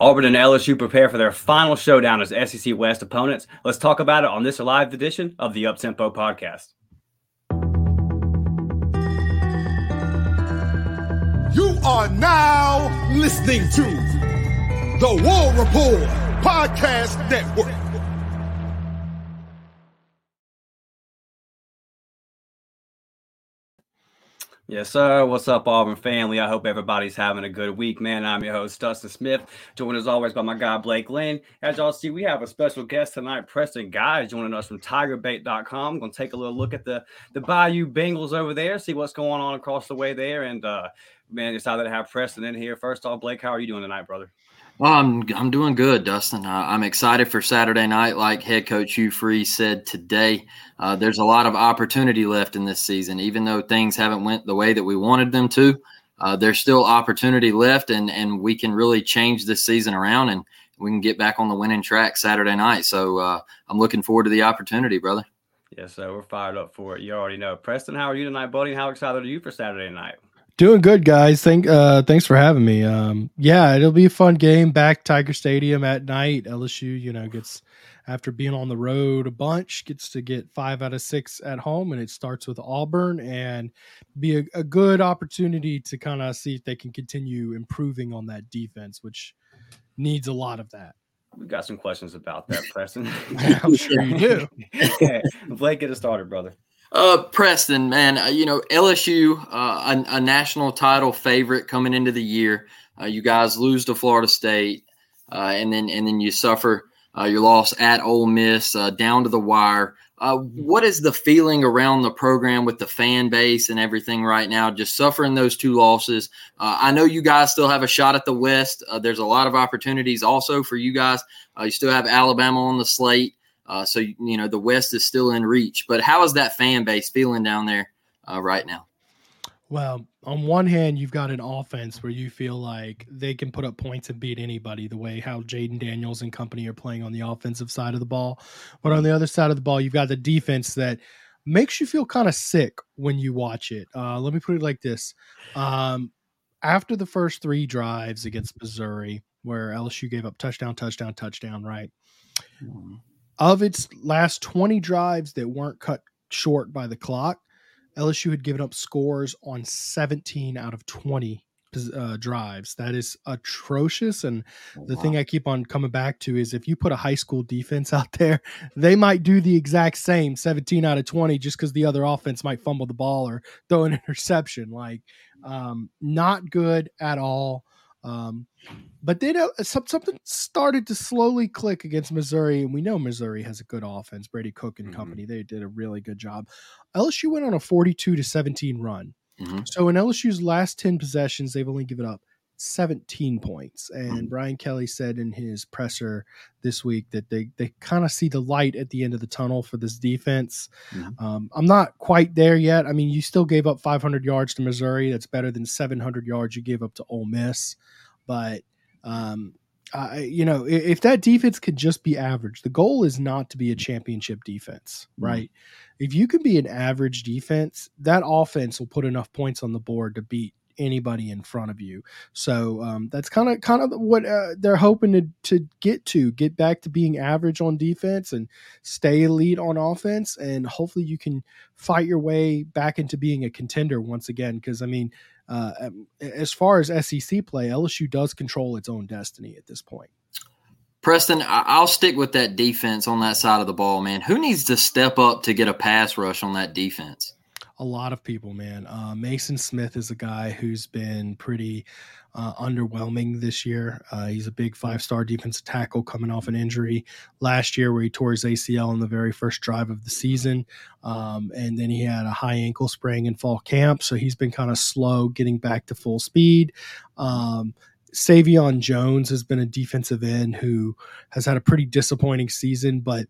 Auburn and LSU prepare for their final showdown as SEC West opponents. Let's talk about it on this live edition of the Uptempo podcast. You are now listening to the War Report Podcast Network. Yes, sir. What's up, Auburn family? I hope everybody's having a good week, man. I'm your host, Dustin Smith, joined as always by my guy, Blake Lynn. As y'all see, we have a special guest tonight, Preston Guy, joining us from TigerBait.com. Going to take a little look at the, the Bayou Bengals over there, see what's going on across the way there. And, uh, man, decided to have Preston in here. First off, Blake, how are you doing tonight, brother? Well, I'm I'm doing good, Dustin. Uh, I'm excited for Saturday night. Like head coach Hugh Freeze said today, uh, there's a lot of opportunity left in this season. Even though things haven't went the way that we wanted them to, uh, there's still opportunity left, and and we can really change this season around, and we can get back on the winning track Saturday night. So uh, I'm looking forward to the opportunity, brother. Yes, so we're fired up for it. You already know, Preston. How are you tonight, buddy? How excited are you for Saturday night? Doing good, guys. Thank uh thanks for having me. Um yeah, it'll be a fun game back Tiger Stadium at night. LSU, you know, gets after being on the road a bunch, gets to get five out of six at home, and it starts with Auburn and be a, a good opportunity to kind of see if they can continue improving on that defense, which needs a lot of that. We got some questions about that, Preston. I'm sure you do. Okay. Blake, get us started, brother. Uh, Preston, man, uh, you know LSU, uh, a, a, national title favorite coming into the year. Uh, you guys lose to Florida State, uh, and then and then you suffer uh, your loss at Ole Miss down to the wire. what is the feeling around the program with the fan base and everything right now? Just suffering those two losses. I know you guys still have a shot at the West. there's a lot of opportunities also for you guys. you still have Alabama on the slate. Uh, so you know the West is still in reach. But how is that fan base feeling down there uh, right now? Well, on one hand, you've got an offense where you feel like they can put up points and beat anybody, the way how Jayden Daniels and company are playing on the offensive side of the ball. But on the other side of the ball, you've got the defense that makes you feel kind of sick when you watch it. Uh, let me put it like this: um, after the first three drives against Missouri, where LSU gave up touchdown, touchdown, touchdown, right? Mm-hmm of its last 20 drives that weren't cut short by the clock, LSU had given up scores on 17 out of 20 uh, drives. That is atrocious. And oh, the wow. thing I keep on coming back to is if you put a high school defense out there, they might do the exact same 17 out of 20 just because the other offense might fumble the ball or throw an interception. Like, um, not good at all. Um, but then uh, something started to slowly click against Missouri, and we know Missouri has a good offense. Brady Cook and mm-hmm. company, they did a really good job. LSU went on a 42 to 17 run. Mm-hmm. So in LSU's last 10 possessions, they've only given up 17 points. And mm-hmm. Brian Kelly said in his presser this week that they, they kind of see the light at the end of the tunnel for this defense. Mm-hmm. Um, I'm not quite there yet. I mean, you still gave up 500 yards to Missouri. That's better than 700 yards you gave up to Ole Miss. But, um, I, you know, if, if, that defense could just be average, the goal is not to be a championship defense, mm-hmm. right? Mm-hmm. If you can be an average defense, that offense will put enough points on the board to beat anybody in front of you. So um, that's kind of kind of what uh, they're hoping to to get to, get back to being average on defense and stay elite on offense, and hopefully you can fight your way back into being a contender once again. Because I mean, uh, um, as far as SEC play, LSU does control its own destiny at this point. Preston, I'll stick with that defense on that side of the ball, man. Who needs to step up to get a pass rush on that defense? A lot of people, man. Uh, Maason Smith is a guy who's been pretty uh, underwhelming this year. Uh, he's a big five star defensive tackle coming off an injury last year where he tore his ACL in the very first drive of the season. Um, and then he had a high ankle sprain in fall camp. So he's been kind of slow getting back to full speed. Um, Sai'vion Jones has been a defensive end who has had a pretty disappointing season, but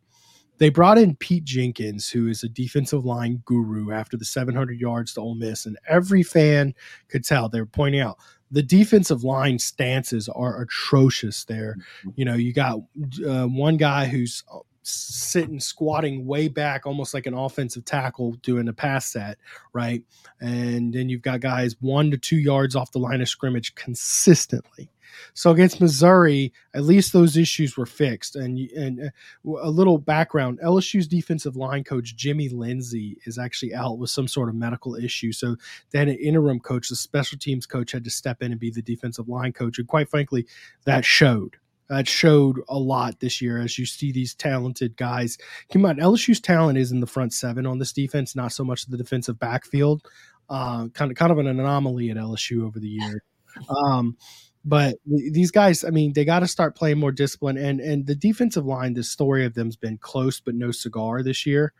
they brought in Pete Jenkins, who is a defensive line guru after the 700 yards to Ole Miss, and every fan could tell they were pointing out the defensive line stances are atrocious there. Mm-hmm. You know, you got uh, one guy who's uh, sitting squatting way back almost like an offensive tackle doing a pass set right and then you've got guys one to two yards off the line of scrimmage consistently so against Missouri, at least those issues were fixed. And and uh, a little background: LSU's defensive line coach Jimmy Lindsey is actually out with some sort of medical issue. So then an interim coach, the special teams coach, had to step in and be the defensive line coach. And quite frankly, that showed. That showed a lot this year as you see these talented guys. Come on, LSU's talent is in the front seven on this defense, not so much the defensive backfield. Uh, kind of kind of an anomaly at LSU over the year. Um, but these guys, I mean, they got to start playing more discipline. And and the defensive line, the story of them's been close but no cigar this year.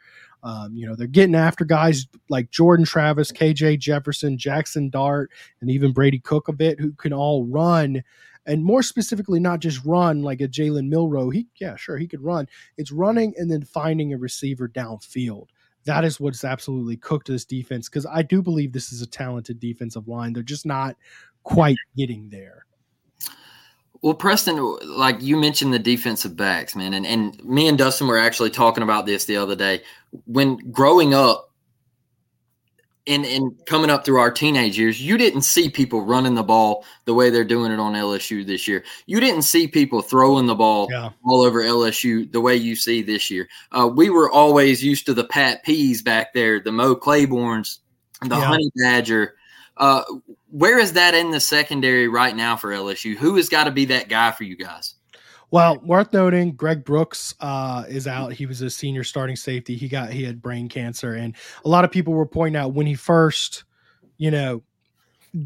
Um, you know, they're getting after guys like Jordan Travis, KJ Jefferson, Jaxson Dart, and even Brady Cook a bit, who can all run. And more specifically, not just run like a Jalen Milroe. He, yeah, sure, he could run. It's running and then finding a receiver downfield that is what's absolutely cooked this defense because I do believe this is a talented defensive line. They're just not quite getting there. Well, Preston, like you mentioned the defensive backs, man, and, and me and Dustin were actually talking about this the other day. When growing up and, and coming up through our teenage years, you didn't see people running the ball the way they're doing it on LSU this year. You didn't see people throwing the ball yeah. all over LSU the way you see this year. Uh, we were always used to the Pat Peas back there, the Mo Claibornes, the yeah. Honey Badger. Uh, where is that in the secondary right now for LSU? Who has got to be that guy for you guys? Well, worth noting, Greg Brooks uh, is out. He was a senior starting safety. He got he had brain cancer, and a lot of people were pointing out when he first, you know,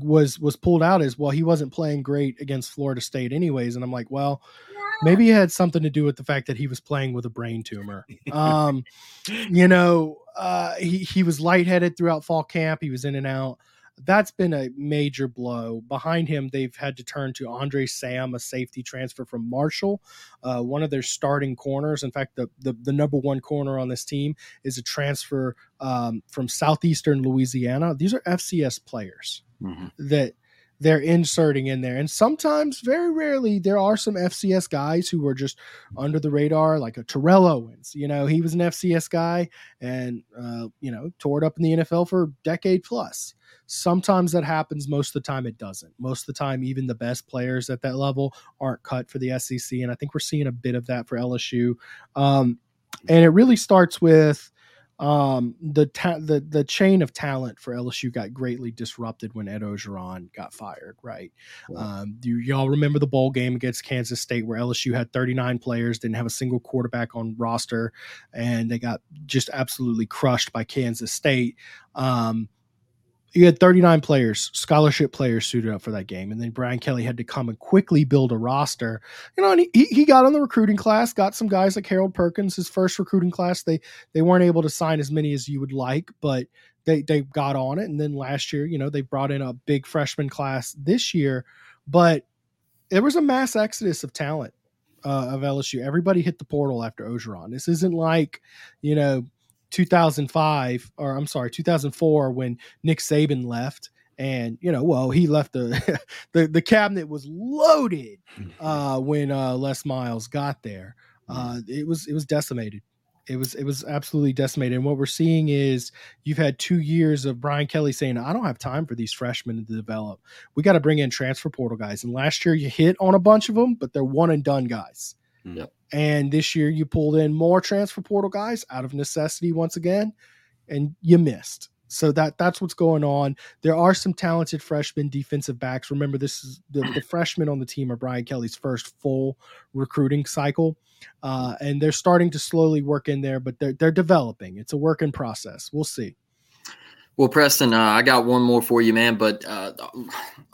was was pulled out as well. He wasn't playing great against Florida State, anyways. And I'm like, well, maybe it had something to do with the fact that he was playing with a brain tumor. Um, you know, uh, he he was lightheaded throughout fall camp. He was in and out that's been a major blow. Behind him, they've had to turn to Andre Sam, a safety transfer from Marshall, uh, one of their starting corners. In fact, the, the, the number one corner on this team is a transfer um, from southeastern Louisiana. These are FCS players mm-hmm. that they're inserting in there. And sometimes, very rarely, there are some FCS guys who were just under the radar, like a Terrell Owens. You know, he was an FCS guy and, uh, you know, tore it up in the NFL for a decade plus. Sometimes that happens. Most of the time, it doesn't. Most of the time, even the best players at that level aren't cut for the SEC. And I think we're seeing a bit of that for LSU. Um, and it really starts with um, the, ta- the the chain of talent for LSU got greatly disrupted when Ed Orgeron got fired. Right? Um, you y'all remember the bowl game against Kansas State where LSU had 39 players, didn't have a single quarterback on roster, and they got just absolutely crushed by Kansas State. Um, you had 39 players, scholarship players suited up for that game. And then Brian Kelly had to come and quickly build a roster. You know, and he, he got on the recruiting class, got some guys like Harold Perkins, his first recruiting class. They they weren't able to sign as many as you would like, but they they got on it. And then last year, you know, they brought in a big freshman class this year, but there was a mass exodus of talent uh, of LSU. Everybody hit the portal after Orgeron. This isn't like, you know, 2005 or I'm sorry, 2004 when Nick Saban left and you know, well, he left the the, the cabinet was loaded uh, when uh, Les Miles got there. Uh, it was it was decimated. It was it was absolutely decimated. And what we're seeing is you've had two years of Brian Kelly saying, "I don't have time for these freshmen to develop. We got to bring in transfer portal guys." And last year you hit on a bunch of them, but they're one and done guys. Yep. And this year you pulled in more transfer portal guys out of necessity once again, and you missed. so that that's what's going on. There are some talented freshman defensive backs. Remember, this is the, the freshmen on the team are Brian Kelly's first full recruiting cycle, uh, and they're starting to slowly work in there, but they're they're developing. It's a work in process. We'll see. Well, Preston, uh, I got one more for you, man. But uh,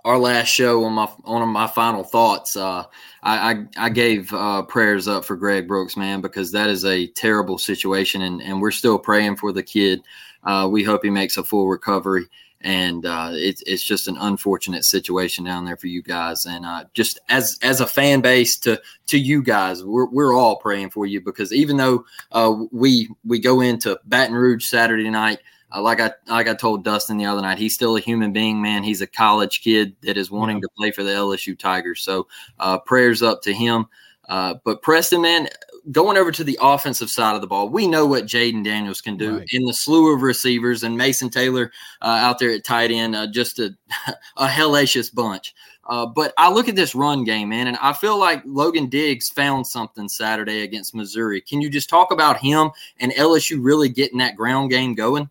our last show on my on my final thoughts, uh, I, I, I gave uh, prayers up for Greg Brooks, man, because that is a terrible situation, and and we're still praying for the kid. Uh, we hope he makes a full recovery, and uh, it's it's just an unfortunate situation down there for you guys. And just as as a fan base to to you guys, we're we're all praying for you because even though we we go into Baton Rouge Saturday night uh, like I like I told Dustin the other night, he's still a human being, man. He's a college kid that is wanting yeah. to play for the LSU Tigers. So uh, prayers up to him. Uh, but Preston, man, going over to the offensive side of the ball, we know what Jayden Daniels can do right. in the slew of receivers and Mason Taylor uh, out there at tight end, uh, just a, a hellacious bunch. Uh, but I look at this run game, man, and I feel like Logan Diggs found something Saturday against Missouri. Can you just talk about him and LSU really getting that ground game going?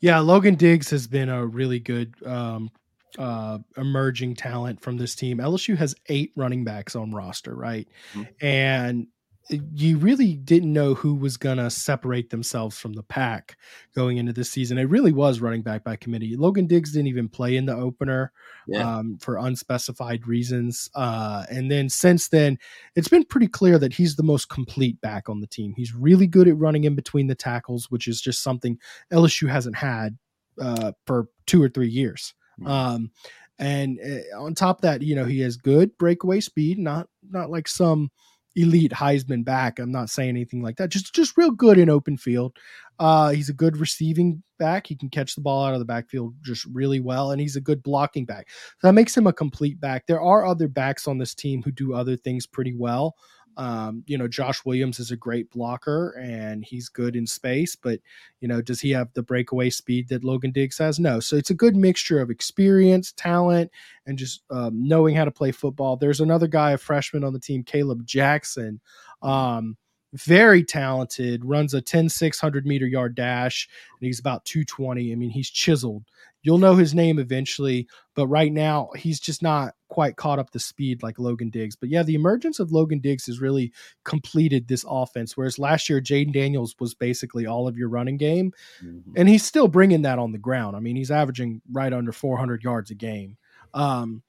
Yeah, Logan Diggs has been a really good um, uh, emerging talent from this team. LSU has eight running backs on roster, right? Mm-hmm. And you really didn't know who was going to separate themselves from the pack going into this season. It really was running back by committee. Logan Diggs didn't even play in the opener yeah. um, for unspecified reasons. Uh, and then since then, it's been pretty clear that he's the most complete back on the team. He's really good at running in between the tackles, which is just something LSU hasn't had uh, for two or three years. Mm-hmm. Um, and uh, on top of that, you know, he has good breakaway speed, not not like some – elite Heisman back. I'm not saying anything like that. Just just real good in open field. Uh, he's a good receiving back. He can catch the ball out of the backfield just really well, and he's a good blocking back. So that makes him a complete back. There are other backs on this team who do other things pretty well. Um, you know, Josh Williams is a great blocker and he's good in space, but you know, does he have the breakaway speed that Logan Diggs has? No. So it's a good mixture of experience, talent, and just um, knowing how to play football. There's another guy, a freshman on the team, Caleb Jackson. Um, very talented, runs a 10 600 meter yard dash, and he's about 220. I mean, he's chiseled. You'll know his name eventually, but right now he's just not quite caught up to speed like Logan Diggs. But yeah, the emergence of Logan Diggs has really completed this offense. Whereas last year, Jayden Daniels was basically all of your running game, mm-hmm. and he's still bringing that on the ground. I mean, he's averaging right under 400 yards a game. Um,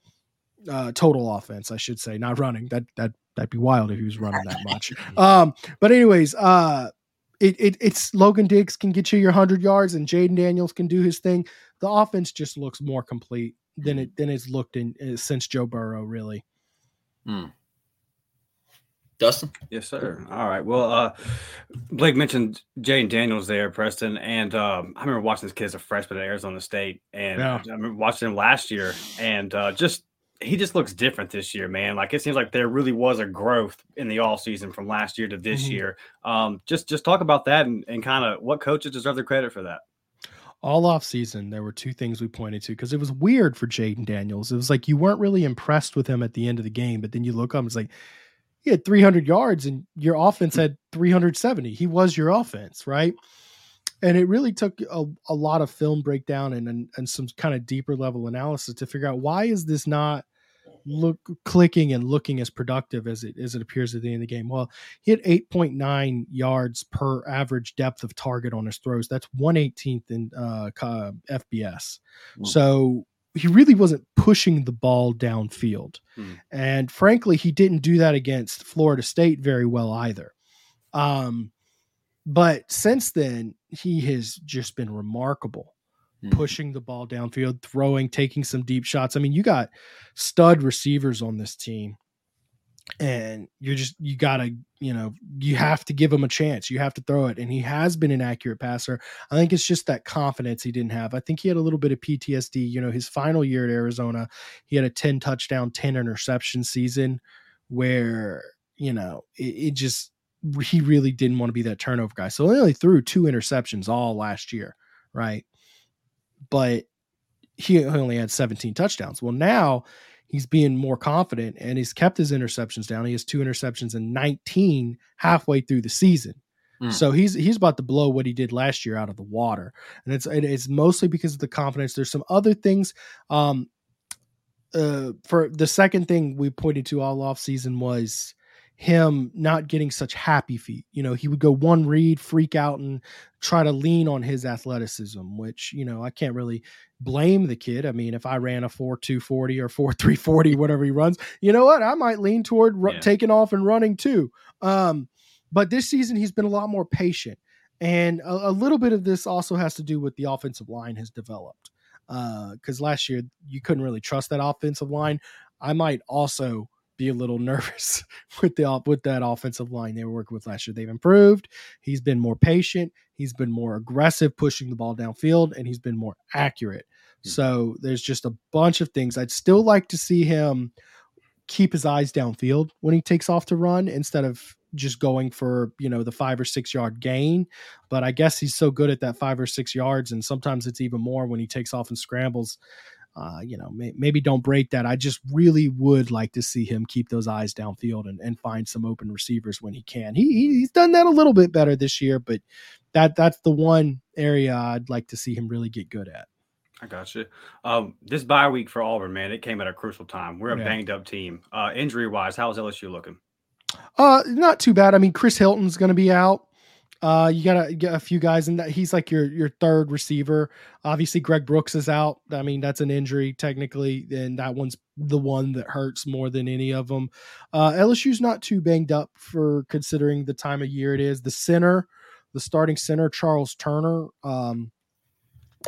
uh, total offense, I should say, not running. That that that'd be wild if he was running that much. Um, but anyways, uh, it, it it's Logan Diggs can get you your hundred yards, and Jayden Daniels can do his thing. The offense just looks more complete than it than it's looked in uh, since Joe Burrow, really. Hmm. Dustin? Yes, sir. All right. Well, uh, Blake mentioned Jayden Daniels there, Preston, and um, I remember watching this kid as a freshman at Arizona State, and yeah. I remember watching him last year, and uh, just he just looks different this year, man. Like it seems like there really was a growth in the all season from last year to this mm-hmm. year. Um, just just talk about that and, and kind of what coaches deserve the credit for that. All off season, there were two things we pointed to because it was weird for Jayden Daniels. It was like you weren't really impressed with him at the end of the game, but then you look up, it's like he had 300 yards and your offense had 370. He was your offense, right? And it really took a, a lot of film breakdown and, and, and some kind of deeper level analysis to figure out why is this not look clicking and looking as productive as it as it appears at the end of the game. Well, he had 8.9 yards per average depth of target on his throws. That's 118th in uh, FBS. Mm. So he really wasn't pushing the ball downfield. Mm. And frankly, he didn't do that against Florida State very well either. Um, but since then, he has just been remarkable. Mm-hmm. Pushing the ball downfield, throwing, taking some deep shots. I mean, you got stud receivers on this team, and you're just you gotta you know you have to give him a chance you have to throw it and he has been an accurate passer i think it's just that confidence he didn't have i think he had a little bit of ptsd you know his final year at arizona he had a 10 touchdown 10 interception season where you know it, it just he really didn't want to be that turnover guy. So he only threw two interceptions all last year, right? But he only had 17 touchdowns. Well, now he's being more confident and he's kept his interceptions down. He has two interceptions and 19 halfway through the season. Mm. So he's he's about to blow what he did last year out of the water, and it's it's mostly because of the confidence. There's some other things. Um, uh, for the second thing we pointed to all off season was him not getting such happy feet. You know, he would go one read, freak out, and try to lean on his athleticism, which, you know, I can't really blame the kid. I mean, if I ran a 4 240 or 4 340, whatever he runs, you know what? I might lean toward yeah. taking off and running too. Um, but this season, he's been a lot more patient. And a, a little bit of this also has to do with the offensive line has developed. Because uh, last year, you couldn't really trust that offensive line. I might also be a little nervous with the with that offensive line they were working with last year. They've improved. He's been more patient. He's been more aggressive pushing the ball downfield, and he's been more accurate. Mm-hmm. So there's just a bunch of things. I'd still like to see him keep his eyes downfield when he takes off to run instead of just going for you know the five or six yard gain but i guess he's so good at that five or six yards and sometimes it's even more when he takes off and scrambles uh, you know, may, maybe don't break that. I just really would like to see him keep those eyes downfield and, and find some open receivers when he can. He he's done that a little bit better this year, but that that's the one area I'd like to see him really get good at. I got you. Um, this bye week for Auburn, man, it came at a crucial time. We're a yeah. banged up team. Uh, injury wise, how's LSU looking? Uh, not too bad. I mean, Chris Hilton's going to be out. Uh, you gotta get a few guys in that. He's like your your third receiver. Obviously, Greg Brooks is out. I mean, that's an injury technically, and that one's the one that hurts more than any of them. Uh, LSU's not too banged up for considering the time of year it is. The center, the starting center, Charles Turner. Um,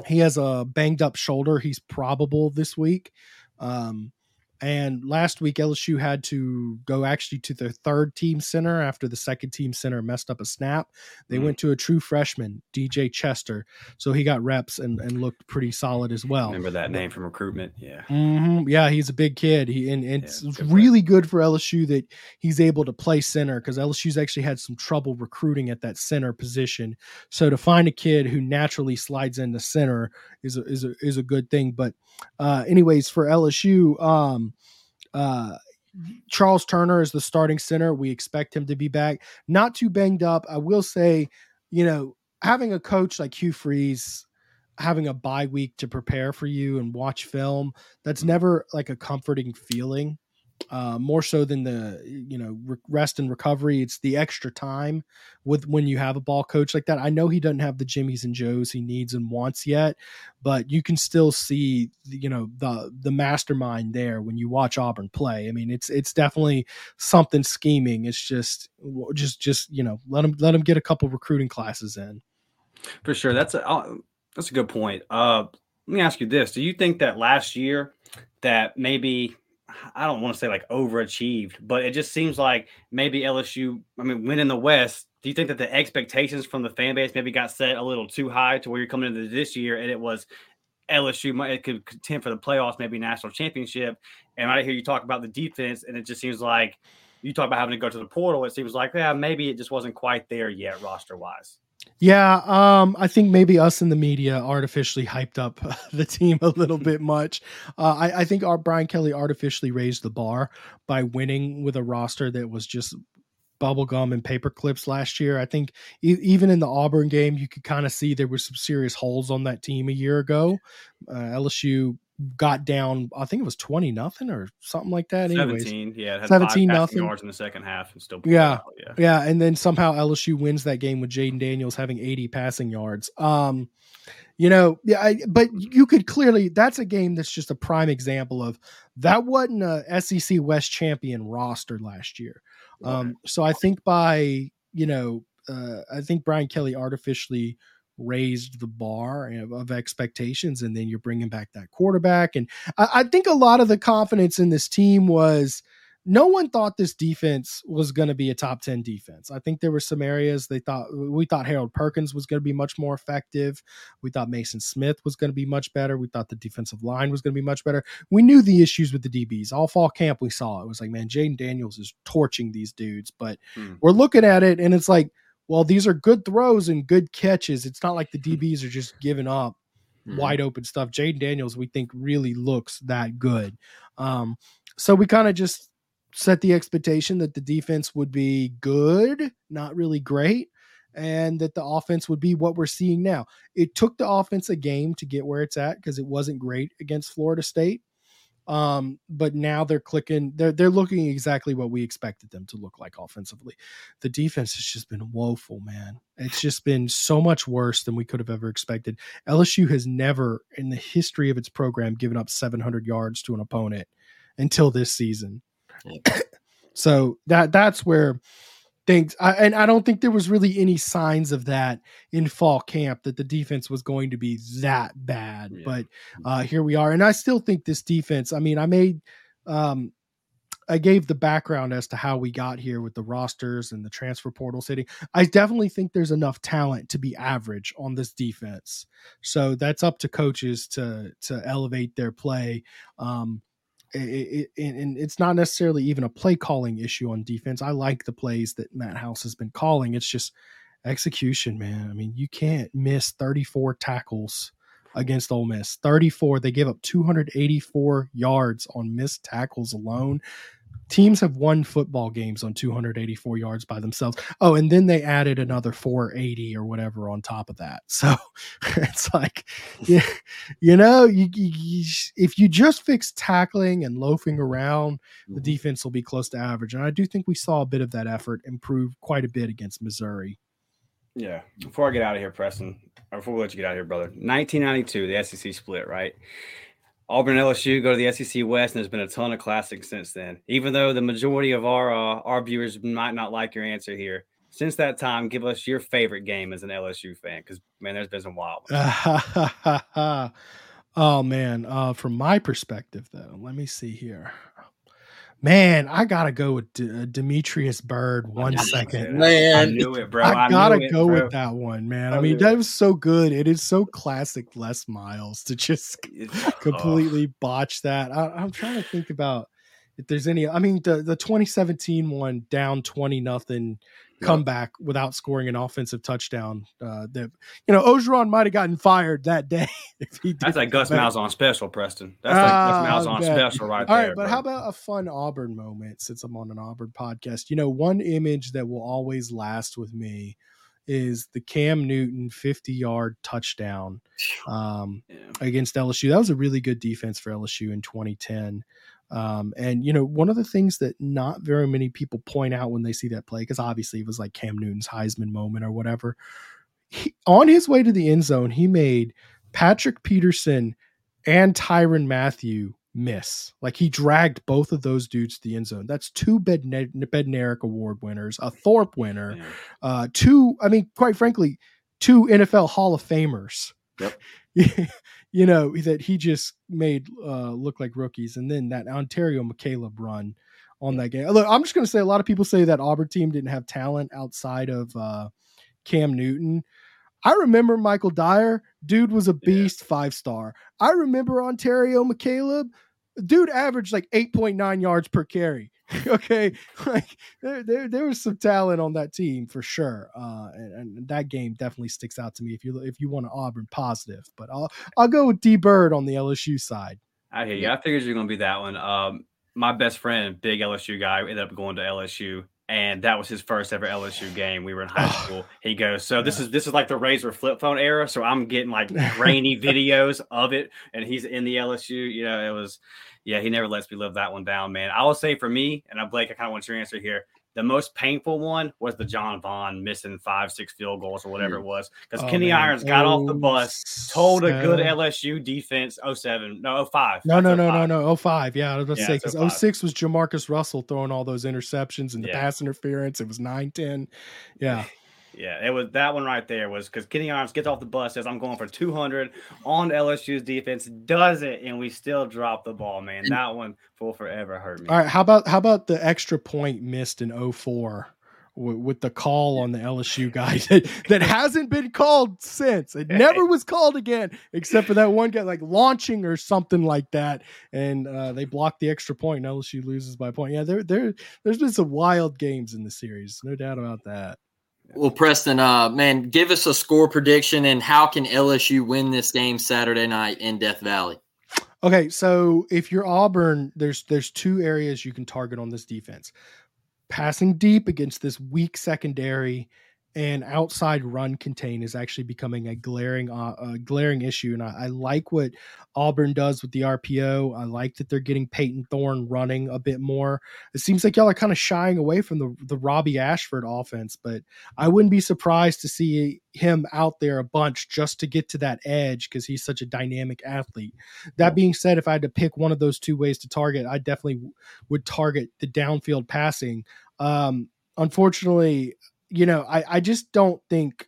he has a banged up shoulder. He's probable this week. Um, and last week, LSU had to go actually to their third team center after the second team center messed up a snap. They mm-hmm. went to a true freshman, DJ Chester. So he got reps and, and looked pretty solid as well. Remember that name from recruitment? Yeah. Mm-hmm. Yeah, he's a big kid. He And, and yeah, it's good really good for LSU that he's able to play center because LSU's actually had some trouble recruiting at that center position. So to find a kid who naturally slides into center is a, is a, is a good thing. But, uh, anyways, for LSU, um, uh, Charles Turner is the starting center. We expect him to be back. Not too banged up. I will say, you know, having a coach like Hugh Freeze having a bye week to prepare for you and watch film, that's never like a comforting feeling uh, more so than the you know rest and recovery. It's the extra time with when you have a ball coach like that. I know he doesn't have the Jimmys and Joes he needs and wants yet, but you can still see you know the the mastermind there when you watch Auburn play. I mean, it's it's definitely something scheming. It's just just just you know let him let him get a couple recruiting classes in. For sure, that's a uh, that's a good point. Uh, let me ask you this: Do you think that last year that maybe I don't want to say like overachieved, but it just seems like maybe LSU, I mean, winning the West. Do you think that the expectations from the fan base maybe got set a little too high to where you're coming into this year and it was LSU it could contend for the playoffs, maybe national championship? And I hear you talk about the defense, and it just seems like you talk about having to go to the portal. It seems like, yeah, maybe it just wasn't quite there yet, roster wise. Yeah, um, I think maybe us in the media artificially hyped up the team a little bit much. Uh, I, I, think our Brian Kelly artificially raised the bar by winning with a roster that was just bubblegum and paper clips last year. I think e- even in the Auburn game, you could kind of see there were some serious holes on that team a year ago. Uh, LSU got down. I think it was twenty nothing or something like that. Anyways. Seventeen, yeah, seventeen nothing yards in the second half and still yeah, yeah, yeah, and then somehow LSU wins that game with Jayden Daniels having eighty passing yards. Um, you know, yeah, I, but you could clearly that's a game that's just a prime example of that wasn't a SEC West champion roster last year. Um, so I think by you know, uh, I think Brian Kelly artificially raised the bar of expectations and then you're bringing back that quarterback. And I, I, think a lot of the confidence in this team was no one thought this defense was going to be a top 10 defense. I think there were some areas they thought we thought harold perkins was going to be much more effective. We thought Maason Smith was going to be much better. We thought the defensive line was going to be much better. We knew the issues with the dbs all fall camp we saw it. Was like man jayden daniels is torching these dudes. But hmm. we're looking at it and it's like well, these are good throws and good catches. It's not like the DBs are just giving up mm-hmm. wide open stuff. Jayden Daniels, we think, really looks that good. Um, so we kind of just set the expectation that the defense would be good, not really great. and that the offense would be what we're seeing now. It took the offense a game to get where it's at because it wasn't great against Florida State. Um, but now they're clicking, they're they're looking exactly what we expected them to look like offensively. The defense has just been woeful, man. It's just been so much worse than we could have ever expected. LSU has never in the history of its program given up 700 yards to an opponent until this season. so that that's where things I, and I don't think there was really any signs of that in fall camp that the defense was going to be that bad. Yeah. But uh, here we are, and I still think this defense. I mean, I made. Um, I gave the background as to how we got here with the rosters and the transfer portal sitting. I definitely think there's enough talent to be average on this defense. So that's up to coaches to to elevate their play. Um, it, it, and it's not necessarily even a play calling issue on defense. I like the plays that Matt House has been calling. It's just execution, man. I mean, you can't miss 34 tackles against Ole Miss. 34. They give up 284 yards on missed tackles alone teams have won football games on 284 yards by themselves. Oh, and then they added another 480 or whatever on top of that. So it's like, yeah, you know, you, you, if you just fix tackling and loafing around, the mm-hmm. defense will be close to average. And I do think we saw a bit of that effort improve quite a bit against Missouri. Yeah. Before I get out of here, Preston, or before we let you get out of here, brother, 1992, the SEC split, right? Auburn LSU go to the SEC West, and there's been a ton of classics since then. Even though the majority of our uh, our viewers might not like your answer here, since that time, give us your favorite game as an LSU fan, because man, there's been some wild. oh man, uh, from my perspective, though, let me see here. Man, I gotta go with D- uh, Demetrius Byrd. One second, man. I knew it, bro. I, I gotta go bro. with that one, man. I, I mean, that was so good. It is so classic, Les Miles to just completely oh. botch that. I, I'm trying to think about if there's any. I mean, the the 2017 one down 20 nothing comeback without scoring an offensive touchdown. Uh, that you know, Orgeron might have gotten fired that day if he. That's like Gus Malzahn on special, Preston. That's like uh, Gus Malzahn on special, right All there. right, but bro. how about a fun Auburn moment? Since I'm on an Auburn podcast, you know, one image that will always last with me is the Cam Newton 50 yard touchdown um, yeah. against LSU. That was a really good defense for LSU in 2010. Um, and you know, one of the things that not very many people point out when they see that play, because obviously it was like Cam Newton's Heisman moment or whatever. He, on his way to the end zone, he made Patrick Peterson and Tyrann Mathieu miss. Like he dragged both of those dudes to the end zone. That's two Bed Bednarik Award winners, a Thorpe winner, yeah. uh, two. I mean, quite frankly, two NFL Hall of Famers. Yep. you know that he just made uh, look like rookies, and then that Ontario McCalebb run on that game. Look, I'm just going to say a lot of people say that Auburn team didn't have talent outside of uh, Cam Newton. I remember Michael Dyer, dude was a beast, yeah. five star. I remember Ontario McCalebb, dude averaged like 8.9 yards per carry. okay, like there, there, there was some talent on that team for sure, uh, and, and, that game definitely sticks out to me. If you if you want an Auburn positive, but I'll I'll go with D Byrd on the LSU side. I hear you. I figured you're gonna be that one. Um, my best friend, big LSU guy, ended up going to LSU and that was his first ever LSU game. We were in high school. He goes, so this is this is like the Razr flip phone era. So I'm getting like grainy videos of it, and he's in the LSU. You know, it was yeah, he never lets me live that one down, man. I will say for me, and I Blake, I kind of want your answer here. The most painful one was the John Vaughn missing five, six field goals or whatever it was. Because oh, Kenny man. Irons got oh, off the oh, bus, told a good LSU defense 07, no, 05. No, no, no, no, no, 05. Yeah, I was about to yeah, say, because 06 was Jamarcus Russell throwing all those interceptions and the yeah. pass interference. It was 9 10. Yeah. Yeah, it was that one right there was because Kenny Irons gets off the bus, says, I'm going for 200 on LSU's defense, does it, and we still drop the ball, man. That one will forever hurt me. All right, how about how about the extra point missed in 04 with the call on the LSU guy that, that hasn't been called since. It never was called again, except for that one guy like launching or something like that, and uh, they blocked the extra point. And LSU loses by a point. Yeah, there there there's been some wild games in the series, no doubt about that. Well, Preston, uh, man, give us a score prediction and how can LSU win this game Saturday night in Death Valley? Okay, so if you're Auburn, there's there's two areas you can target on this defense. Passing deep against this weak secondary and outside run contain is actually becoming a glaring uh, a glaring issue and I, I, like what auburn does with the rpo i like that they're getting Payton Thorne running a bit more. It seems like y'all are kind of shying away from the, the Robby Ashford offense but i wouldn't be surprised to see him out there a bunch just to get to that edge because he's such a dynamic athlete. That being said if i had to pick one of those two ways to target i definitely would target the downfield passing. Um, unfortunately you know, I, I just don't think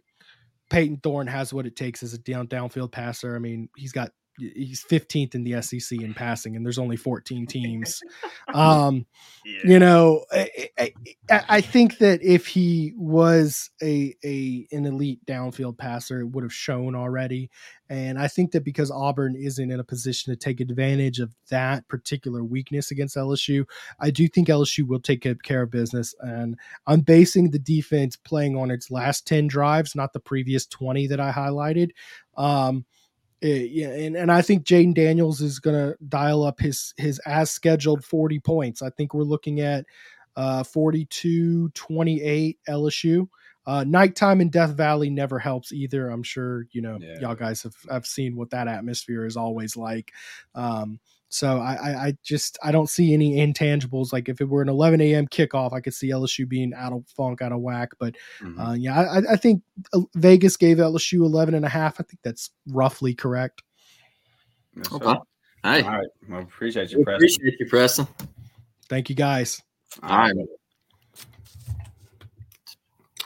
Payton Thorne has what it takes as a down downfield passer. I mean, he's got he's 15th in the SEC in passing, and there's only 14 teams. Um, yeah. You know, I, I, I, think that if he was a a an elite downfield passer, it would have shown already. And I think that because Auburn isn't in a position to take advantage of that particular weakness against LSU, I do think LSU will take care of business. And I'm basing the defense playing on its last 10 drives, not the previous 20 that I highlighted. Um, Eh, yeah, and, and I think Jayden Daniels is going to dial up his his as scheduled 40 points. I think we're looking at uh 42 28 LSU. Uh, nighttime in Death Valley never helps either. I'm sure you know yeah. y'all guys have have seen what that atmosphere is always like. Um, so I, I just I don't see any intangibles. Like if it were an 11 a.m. kickoff, I could see LSU being out of funk, out of whack. But mm-hmm. uh, yeah, I, I, think uh, Vegas gave LSU 11 and a half. I think that's roughly correct. Yes, okay. Hey. All right. Well, appreciate you, Preston. Appreciate you, Preston. Thank you, guys. All right.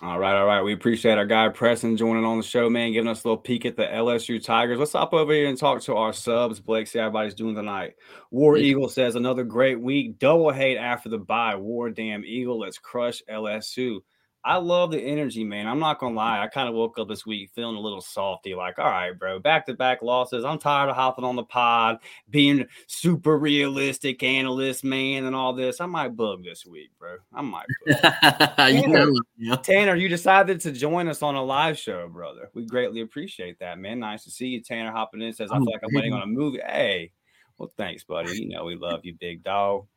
All right, all right. We appreciate our guy Preston joining on the show, man, giving us a little peek at the LSU Tigers. Let's hop over here and talk to our subs. Blake, see how everybody's doing tonight. War yeah. Eagle says another great week. Double hate after the bye. War damn Eagle. Let's crush LSU. I love the energy, man. I'm not gonna lie. I kind of woke up this week feeling a little salty, like, all right, bro, back to back losses. I'm tired of hopping on the pod, being super realistic analyst, man, and all this. I might bug this week, bro. I might. Tanner, you Tanner, you decided to join us on a live show, brother. We greatly appreciate that, man. Nice to see you. Tanner hopping in says, I feel like I'm waiting on a movie. Hey, well, thanks, buddy. You know we love you, big dog.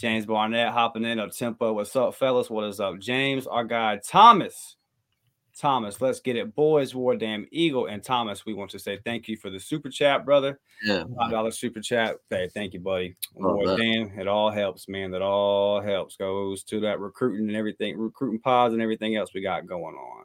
James Barnett hopping in up tempo. What's up, fellas? What is up, James? Our guy Thomas. Thomas, let's get it, boys. War damn eagle and Thomas. We want to say thank you for the super chat, brother. Yeah, five dollar super chat. Hey, thank you, buddy. War damn, it all helps, man. That all helps. Goes to that recruiting and everything, recruiting pods and everything else we got going on.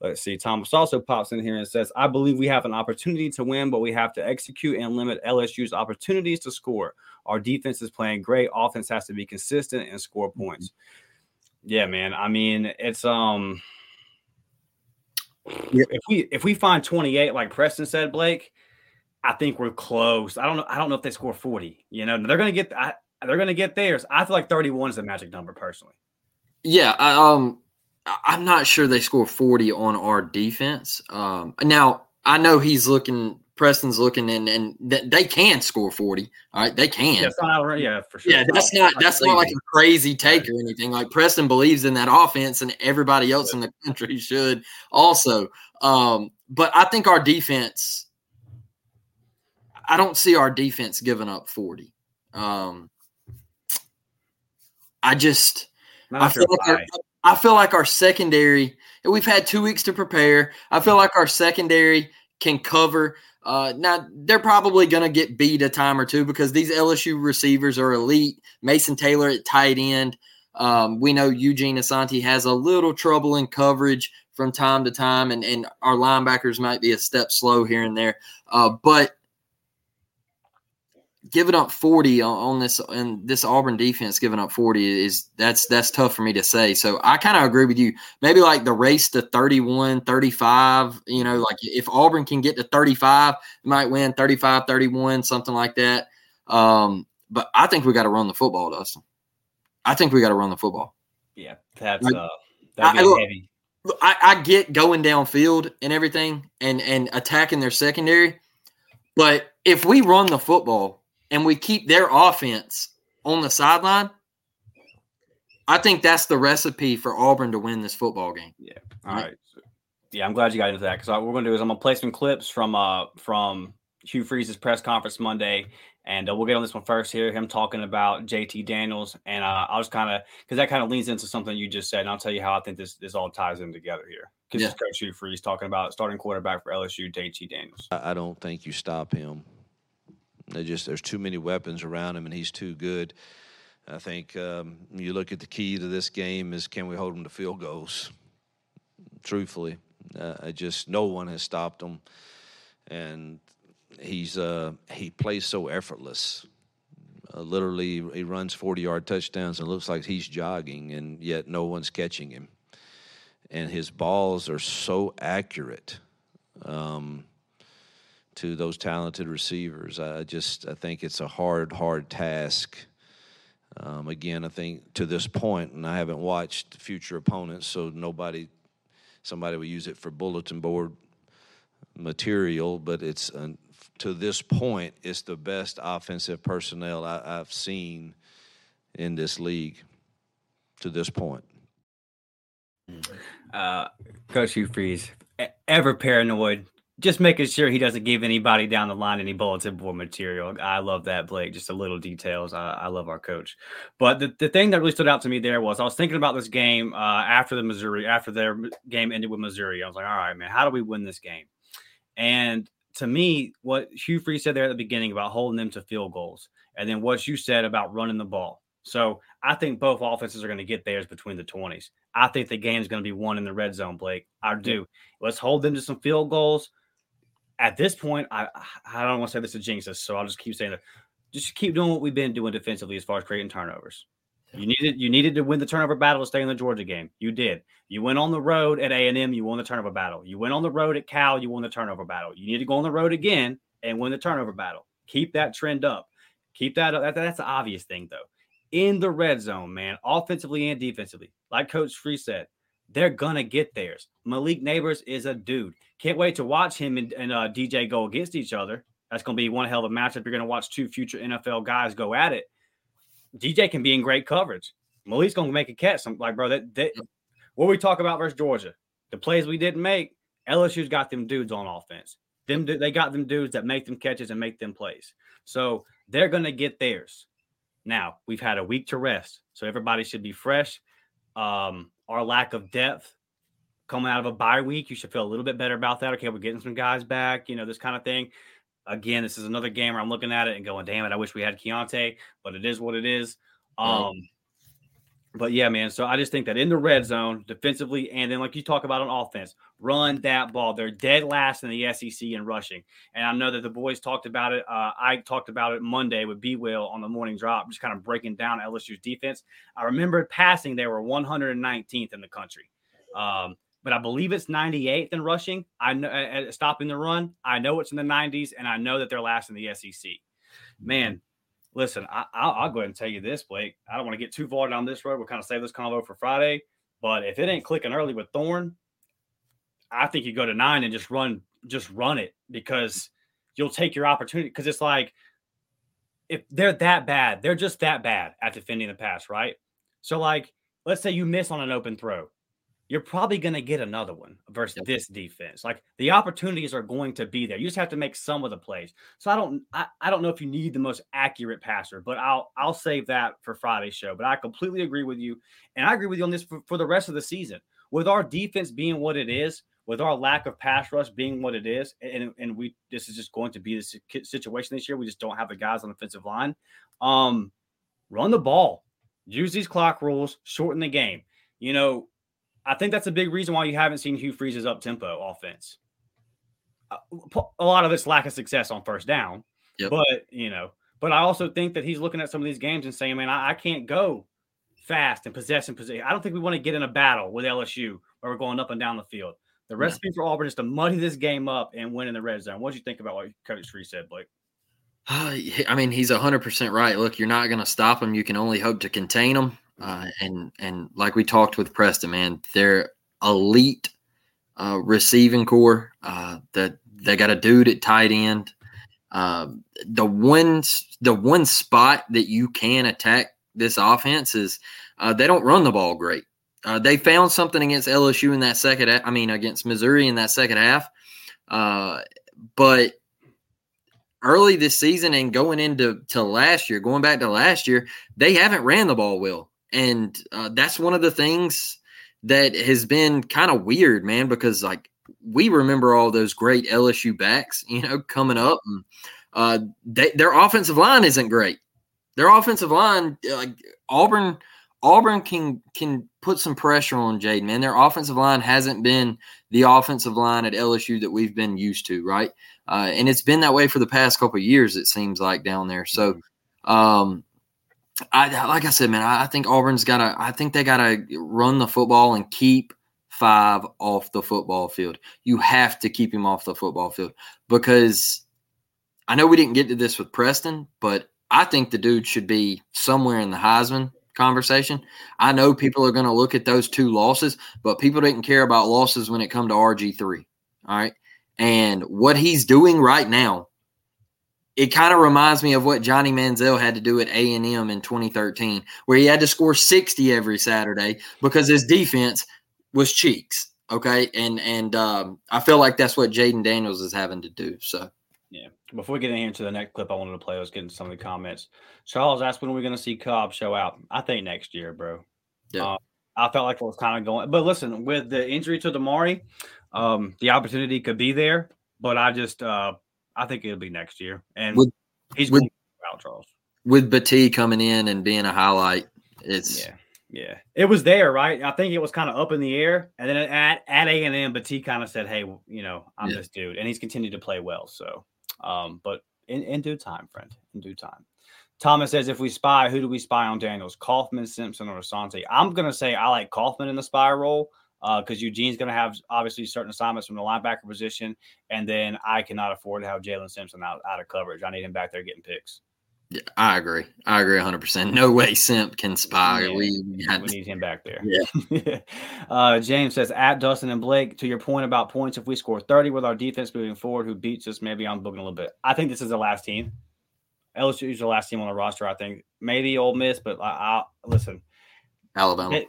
Let's see. Thomas also pops in here and says, I believe we have an opportunity to win, but we have to execute and limit LSU's opportunities to score. Our defense is playing great. Offense has to be consistent and score mm-hmm. points. Yeah, man. I mean, it's um if we if we find 28, like Preston said, Blake, I think we're close. I don't know. I don't know if they score 40. You know, they're gonna get I, they're gonna get theirs. I feel like 31 is the magic number personally. Yeah, I, um I'm not sure they score 40 on our defense. Um, now I know he's looking, Preston's looking, and and th- they can score 40. All right, they can. Yeah, not, yeah for sure. Yeah, that's not, that's not like a crazy take or anything. Like Preston believes in that offense, and everybody else in the country should also. Um, but I think our defense. I don't see our defense giving up 40. Um, I just. I feel like our, I feel like our secondary, we've had two weeks to prepare. I feel like our secondary can cover. Uh, now they're probably going to get beat a time or two because these LSU receivers are elite. Mason Taylor at tight end. Um, we know Eugene Asante has a little trouble in coverage from time to time, and, and our linebackers might be a step slow here and there. Uh, but giving up 40 on, this and this Auburn defense giving up 40 is that's that's tough for me to say. So I kind of agree with you. Maybe like the race to 31, 35, you know, like if Auburn can get to 35, might win 35, 31, something like that. Um, but I think we got to run the football, Dustin. I think we got to run the football. Yeah, that's uh that'd be I, heavy. I, I get going downfield and everything and and attacking their secondary, but if we run the football, and we keep their offense on the sideline, I think that's the recipe for Auburn to win this football game. Yeah. All right. Yeah, I'm glad you got into that because what we're going to do is I'm going to play some clips from uh from Hugh Freeze's press conference Monday, And uh, we'll get on this one first here. Him talking about JT Daniels, and uh, I'll just kind of because that kind of leans into something you just said, and I'll tell you how I think this this all ties in together here. Because yeah. Coach Hugh Freeze talking about starting quarterback for LSU, JT Daniels. I don't think you stop him. They just there's too many weapons around him, and he's too good. I think um, you look at the key to this game is can we hold him to field goals? Truthfully, uh, just no one has stopped him, and he's uh, he plays so effortless. Uh, literally, he runs forty yard touchdowns and looks like he's jogging, and yet no one's catching him. And his balls are so accurate um, to those talented receivers. I just I think it's a hard, hard task. Um, again, I think to this point, and I haven't watched future opponents, so nobody, somebody will use it for bulletin board material, but it's to this point, it's the best offensive personnel I, have seen in this league to this point. Uh, Coach Hugh Freeze, ever paranoid, just making sure he doesn't give anybody down the line any bulletin board material. I love that, Blake. Just the little details. I, I love our coach. But the, the thing that really stood out to me there was I was thinking about this game uh, after the Missouri, after their game ended with Missouri. I was like, all right, man, how do we win this game? And to me, what Hugh Freeze said there at the beginning about holding them to field goals, and then what you said about running the ball. So I think both offenses are going to get theirs between the 20s. I think the game is going to be won in the red zone, Blake. I do. Let's hold them to some field goals. At this point, I I don't want to say this is jinxes, so I'll just keep saying that. Just keep doing what we've been doing defensively as far as creating turnovers. You needed you needed to win the turnover battle to stay in the Georgia game. You did. You went on the road at A and M. You won the turnover battle. You went on the road at Cal. You won the turnover battle. You need to go on the road again and win the turnover battle. Keep that trend up. Keep that up. That, that's the obvious thing though. In the red zone, man, offensively and defensively, like Coach Freeze said, they're gonna get theirs. Malik Nabers is a dude. Can't wait to watch him and, and uh, DJ go against each other. That's gonna be one hell of a matchup. You're gonna watch two future NFL guys go at it. DJ can be in great coverage. Malik's gonna make a catch. I'm like, bro, that, that what we talk about versus Georgia, the plays we didn't make, LSU's got them dudes on offense. Them they got them dudes that make them catches and make them plays. So they're gonna get theirs. Now we've had a week to rest, so everybody should be fresh. Um, our lack of depth coming out of a bye week, you should feel a little bit better about that. Okay, we're getting some guys back, you know, this kind of thing again, this is another game where I'm looking at it and going, damn it, I wish we had Keontae, but it is what it is. Um, but yeah, man. So I just think that in the red zone, defensively, and then like you talk about on offense, run that ball. They're dead last in the SEC in rushing. And I know that the boys talked about it. Uh, I talked about it Monday with B Will on the morning drop, just kind of breaking down LSU's defense. I remember passing, they were 119th in the country. Um, but I believe it's 98th in rushing. I know at stopping the run. I know it's in the 90s, and I know that they're last in the SEC. Man, listen, I, will go ahead and tell you this, Blake. I don't want to get too far down this road. We'll kind of save this convo for Friday. But if it ain't clicking early with Thorne, I think you go to nine and just run, just run it because you'll take your opportunity. Because it's like if they're that bad, they're just that bad at defending the pass, right? So, like, let's say you miss on an open throw you're probably going to get another one versus yep. this defense. Like the opportunities are going to be there. You just have to make some of the plays. So I don't I, I don't know if you need the most accurate passer, but I'll I'll save that for Friday's show. But I completely agree with you. And I agree with you on this for, for the rest of the season. With our defense being what it is, with our lack of pass rush being what it is, and, and we this is just going to be the situation this year. We just don't have the guys on the offensive line. Um, run the ball, use these clock rules, shorten the game. You know, I think that's a big reason why you haven't seen Hugh Freeze's up tempo offense. Uh, a lot of it's lack of success on first down, yep. but you know, but I also think that he's looking at some of these games and saying, "Man, I, I can't go fast and possess and possess." I don't think we want to get in a battle with LSU where we're going up and down the field. The recipe yeah. for Auburn is to muddy this game up and win in the red zone. What do you think about what Coach Freeze said, Blake? I mean, he's 100% right. Look, you're not going to stop him. You can only hope to contain him. Uh, and and like we talked with Preston, man, they're elite uh, receiving corps. Uh, that they got a dude at tight end. Uh, the one the one spot that you can attack this offense is uh, they don't run the ball great. Uh, they found something against LSU in that second. I mean, against Missouri in that second half. Uh, but early this season and going into to last year, going back to last year, they haven't ran the ball well, and uh, that's one of the things that has been kind of weird, man. Because like we remember all those great LSU backs, you know, coming up, and uh, they, their offensive line isn't great. Their offensive line, like Auburn, Auburn can can put some pressure on Jayden. Man, their offensive line hasn't been the offensive line at LSU that we've been used to, right? Uh, and it's been that way for the past couple years. It seems like down there. So, um, I like I said, man, I, think Auburn's got to. I think they got to run the football and keep five off the football field. You have to keep him off the football field because I know we didn't get to this with Preston, but I think the dude should be somewhere in the Heisman conversation. I know people are going to look at those two losses, but people didn't care about losses when it come to RG3. All right. And what he's doing right now, it kind of reminds me of what Johnny Manziel had to do at A&M in 2013, where he had to score 60 every Saturday because his defense was cheeks. Okay. And, and um, I feel like that's what Jayden Daniels is having to do. So, yeah. Before we get into the next clip, I wanted to play. Let's get into some of the comments. Charles asked when are we going to see Cobb show out. I think next year, bro. Yeah. Uh, I felt like it was kind of going, but listen, with the injury to Damari, um, the opportunity could be there, but I just, uh, I think it'll be next year, and with, he's with, out, Charles. With Battie coming in and being a highlight, it's yeah, yeah, it was there, right? I think it was kind of up in the air, and then at at A and M, Battie kind of said, "Hey, you know, I'm yeah. this dude," and he's continued to play well. So, um, but in, in due time, friend, in due time. Thomas says, if we spy, who do we spy on Daniels? Kaufman, Simpson, or Asante? I'm going to say I like Kaufman in the spy role because uh, Eugene's going to have obviously certain assignments from the linebacker position. And then I cannot afford to have Jaylin Simpson out, out of coverage. I need him back there getting picks. Yeah, I agree. I agree 100%. No way Simp can spy. Yeah, we, we, need him back there. Yeah. uh, James says, at Dustin and Blake, to your point about points, if we score 30 with our defense moving forward, who beats us, maybe I'm booking a little bit. I think this is the last team. LSU is the last team on the roster, I think. Maybe Ole Miss, but I, I listen. Alabama. It,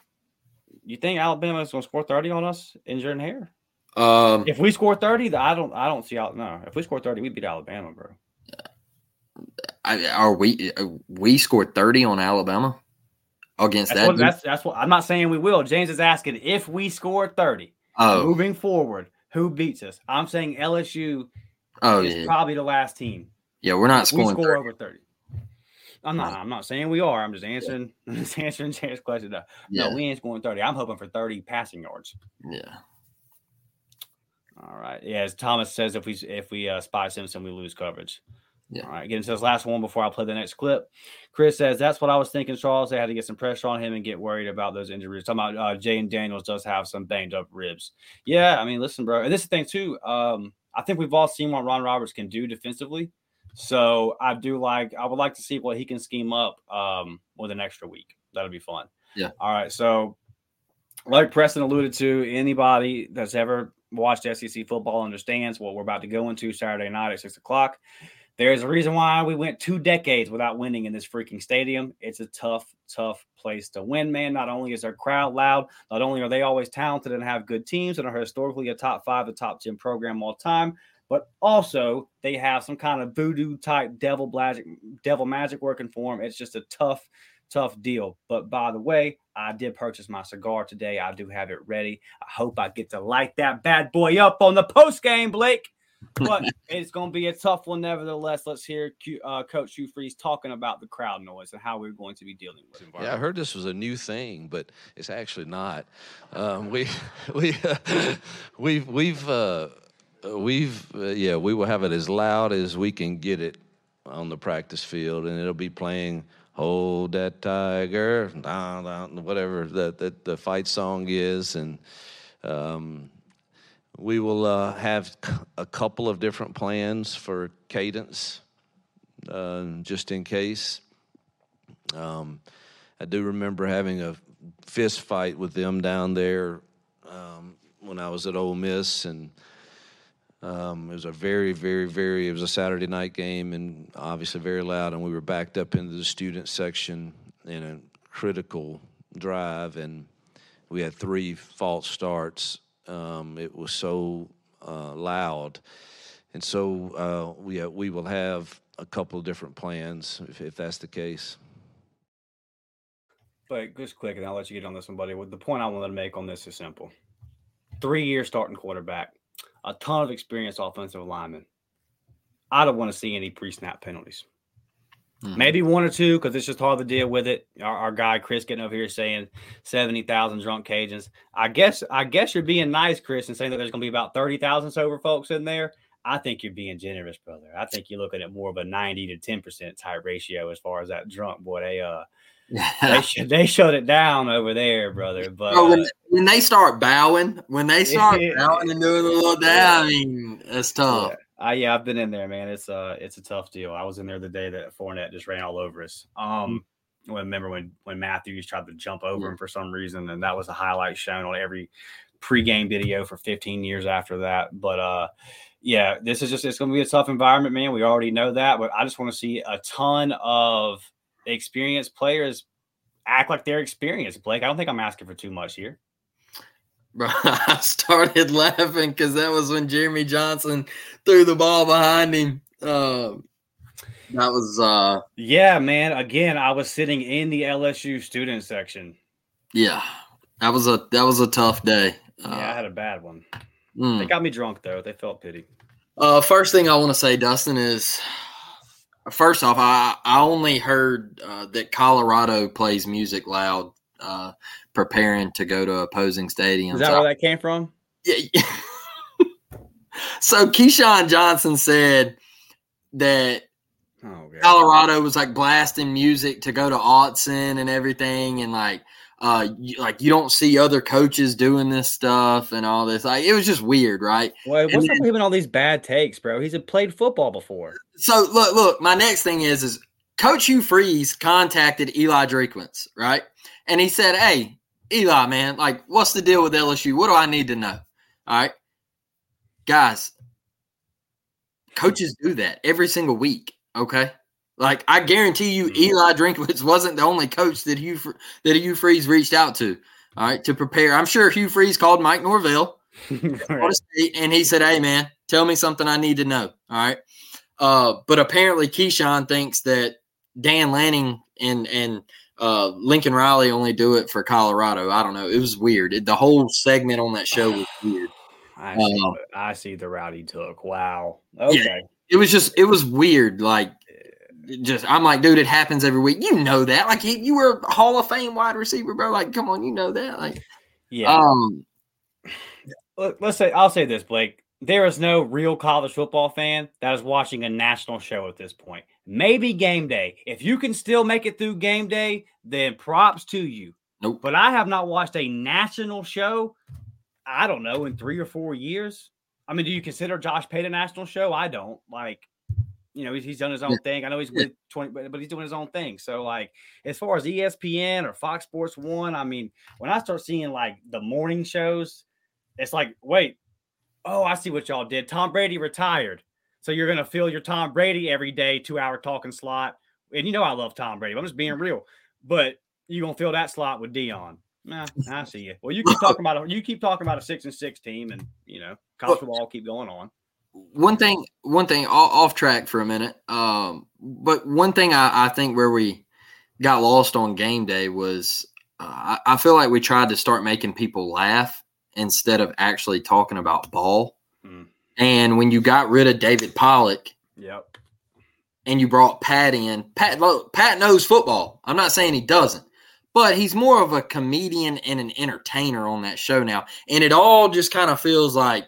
you think Alabama is going to score 30 on us in Jordan Hare? Um, if we score 30, I don't I don't see out no. If we score 30, we beat Alabama, bro. I, are we we scored 30 on Alabama against that's that? What, that's that's what I'm not saying we will. James is asking if we score 30 oh. moving forward, who beats us? I'm saying LSU oh, is yeah. probably the last team. Yeah, we're not scoring. We score 30. over 30. I'm not. I'm not saying we are. I'm just answering. Yeah. just answering James' question. No, yeah. no, we ain't scoring 30. I'm hoping for 30 passing yards. Yeah. All right. Yeah, as Thomas says, if we if we uh, spy Simpson, we lose coverage. Yeah. All right. Get into this last one before I play the next clip. Chris says that's what I was thinking. Charles, they had to get some pressure on him and get worried about those injuries. Talking about uh, Jayden Daniels does have some banged up ribs. Yeah, I mean, listen, bro. And this is the thing too. Um, I think we've all seen what Ron Roberts can do defensively. So I do like I would like to see what he can scheme up um, with an extra week. That'll be fun. Yeah. All right. So like Preston alluded to, anybody that's ever watched SEC football understands what we're about to go into Saturday night at six o'clock. There's a reason why we went two decades without winning in this freaking stadium. It's a tough, tough place to win, man. Not only is their crowd loud, not only are they always talented and have good teams and are historically a top five, a top 10 program all time, but also they have some kind of voodoo type devil magic, devil magic working for them. It's just a tough, tough deal. But by the way, I did purchase my cigar today. I do have it ready. I hope I get to light that bad boy up on the post game, Blake. But it's going to be a tough one, nevertheless. Let's hear uh, Coach Hugh Freeze talking about the crowd noise and how we're going to be dealing with it. Yeah, I heard this was a new thing, but it's actually not. Um, we we uh, we've we've uh, we've uh, yeah we will have it as loud as we can get it on the practice field, and it'll be playing "Hold That Tiger," whatever the the, the fight song is, and um, we will uh, have a couple of different plans for cadence, uh, just in case. Um, I do remember having a fist fight with them down there um, when I was at Ole Miss, and um, it was a very, very, very. It was a Saturday night game, and obviously very loud. And we were backed up into the student section in a critical drive, and we had three false starts. Um, it was so uh, loud, and so uh, we uh, we will have a couple of different plans if, if that's the case. But just quick, and I'll let you get on this one, buddy. The point I wanted to make on this is simple: three year starting quarterback, a ton of experienced offensive linemen. I don't want to see any pre snap penalties. Mm-hmm. Maybe one or two because it's just hard to deal with it. Our, our guy Chris getting over here saying seventy thousand drunk Cajuns. I guess I guess you're being nice, Chris, and saying that there's going to be about thirty thousand sober folks in there. I think you're being generous, brother. I think you're looking at more of a ninety to ten percent type ratio as far as that drunk boy. They uh they sh- they shut it down over there, brother. But when, uh, when, they start bowing, when they start bowing and doing a little down, I mean, that's tough. Yeah. Uh, yeah, I've been in there, man. It's uh, it's a tough deal. I was in there the day that Fournette just ran all over us. Um, mm-hmm. remember when when Matthews tried to jump over him for some reason, and that was a highlight shown on every pregame video for 15 years after that. But uh, yeah, this is just it's going to be a tough environment, man. We already know that, but I just want to see a ton of experienced players act like they're experienced. Blake, I don't think I'm asking for too much here. Bro, I started laughing because that was when Jeremy Johnson threw the ball behind him. Uh, that was uh yeah, man. Again, I was sitting in the LSU student section. Yeah, that was a that was a tough day. Uh, yeah, I had a bad one. Mm. They got me drunk though. They felt pity. Uh, first thing I want to say, Dustin, is first off, I I only heard uh, that Colorado plays music loud. Uh, preparing to go to opposing stadiums. Is that where that came from? Yeah. so Keyshawn Johnson said that oh, Colorado was like blasting music to go to Autzen and everything, and like uh, you, like you don't see other coaches doing this stuff and all this. Like it was just weird, right? Well, what's up with all these bad takes, bro? He's played football before. So look, look. My next thing is is Coach Hugh Freeze contacted Eli Drinkwitz, right? And he said, "Hey, Eli, man, like, what's the deal with LSU? What do I need to know? All right, guys, coaches do that every single week. Okay, like I guarantee you, mm-hmm. Eli Drinkwitz wasn't the only coach that Hugh that Hugh Freeze reached out to. All right, to prepare. I'm sure Hugh Freeze called Mike Norvell, and he said, "Hey, man, tell me something I need to know." All right, uh, but apparently Keyshawn thinks that Dan Lanning and and uh, Lincoln Riley only do it for Colorado. I don't know. It was weird. It, the whole segment on that show was weird. I see, um, I see the route he took. Wow. Okay. Yeah, it was just it was weird. Like just I'm like, dude, it happens every week. You know that. Like you, you were a Hall of Fame wide receiver, bro. Like, come on, you know that. Like, yeah. Um, let's say I'll say this, Blake. There is no real college football fan that is watching a national show at this point. Maybe game day. If you can still make it through game day, then props to you. Nope. But I have not watched a national show, I don't know, in three or four years. I mean, do you consider Josh Pate a national show? I don't. Like, you know, he's, he's done his own yeah. thing. I know he's with 20, but he's doing his own thing. So, like, as far as ESPN or Fox Sports One, I mean, when I start seeing like the morning shows, it's like, wait, oh, I see what y'all did. Tom Brady retired. So you're going to fill your Tom Brady every day, two hour talking slot. And you know, I love Tom Brady. I'm just being real. But you're going to fill that slot with Deion. Nah, I see you. Well, you keep talking about a, you keep talking about a six and six team, and you know, college football keep going on. One thing, one thing off track for a minute. Um, but one thing I, I think where we got lost on game day was uh, I, I feel like we tried to start making people laugh instead of actually talking about ball. Mm. And when you got rid of David Pollack, yep, and you brought Pat in, Pat Pat knows football. I'm not saying he doesn't, but he's more of a comedian and an entertainer on that show now. And it all just kind of feels like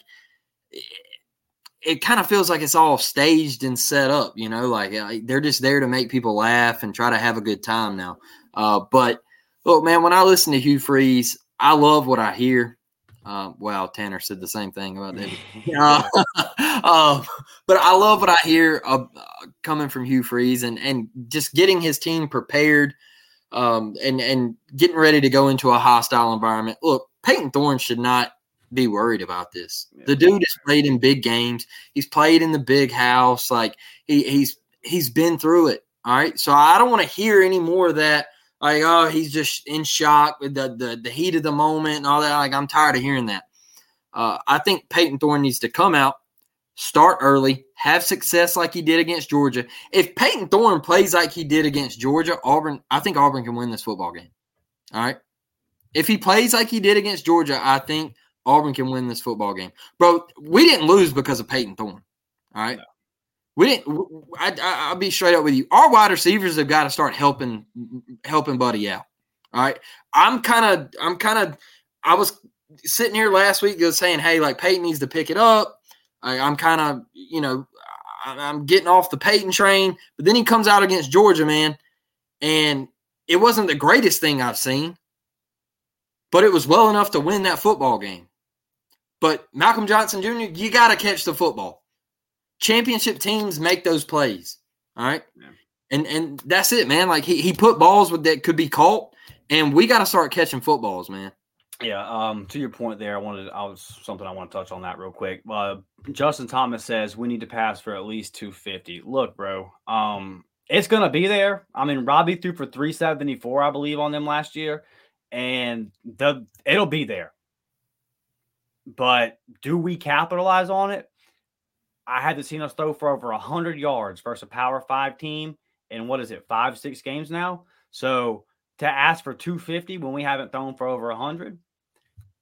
it kind of feels like it's all staged and set up, you know, like, they're just there to make people laugh and try to have a good time now. Uh, but look, man, when I listen to Hugh Freeze, I love what I hear. Um, wow, Tanner said the same thing about David. uh, um, but I love what I hear uh, coming from Hugh Freeze and and just getting his team prepared um, and and getting ready to go into a hostile environment. Look, Payton Thorne should not be worried about this. The dude has played in big games. He's played in the big house. Like he, he's he's been through it. All right. So I don't want to hear any more of that like oh he's just in shock with the, the the heat of the moment and all that like i'm tired of hearing that uh, i think Payton thorne needs to come out start early, have success like he did against Georgia. If Payton Thorne plays like he did against Georgia, Auburn, I think Auburn can win this football game. All right. If he plays like he did against Georgia, I think Auburn can win this football game. Bro, we didn't lose because of Payton Thorne. All right. No. We didn't. I, will be straight up with you. Our wide receivers have got to start helping helping Buddy out. All right. I'm kind of. I'm kind of. I was sitting here last week just saying, hey, like Payton needs to pick it up. I, am kind of, you know, I, I'm getting off the Payton train. But then he comes out against Georgia, man, and it wasn't the greatest thing I've seen, but it was well enough to win that football game. But Malcolm Johnson Jr., you got to catch the football. Championship teams make those plays. All right. Yeah. And and that's it, man. Like he, he put balls with that could be caught, and we got to start catching footballs, man. Yeah, um, to your point there, I wanted I was something I want to touch on that real quick. Uh, Justin Thomas says we need to pass for at least 250. Look, bro, um, it's gonna be there. I mean, Robby threw for 374, I believe, on them last year, and the it'll be there. But do we capitalize on it? I had to see us throw for over 100 yards versus a Power Five team in what is it, five, six games now? So to ask for 250 when we haven't thrown for over 100,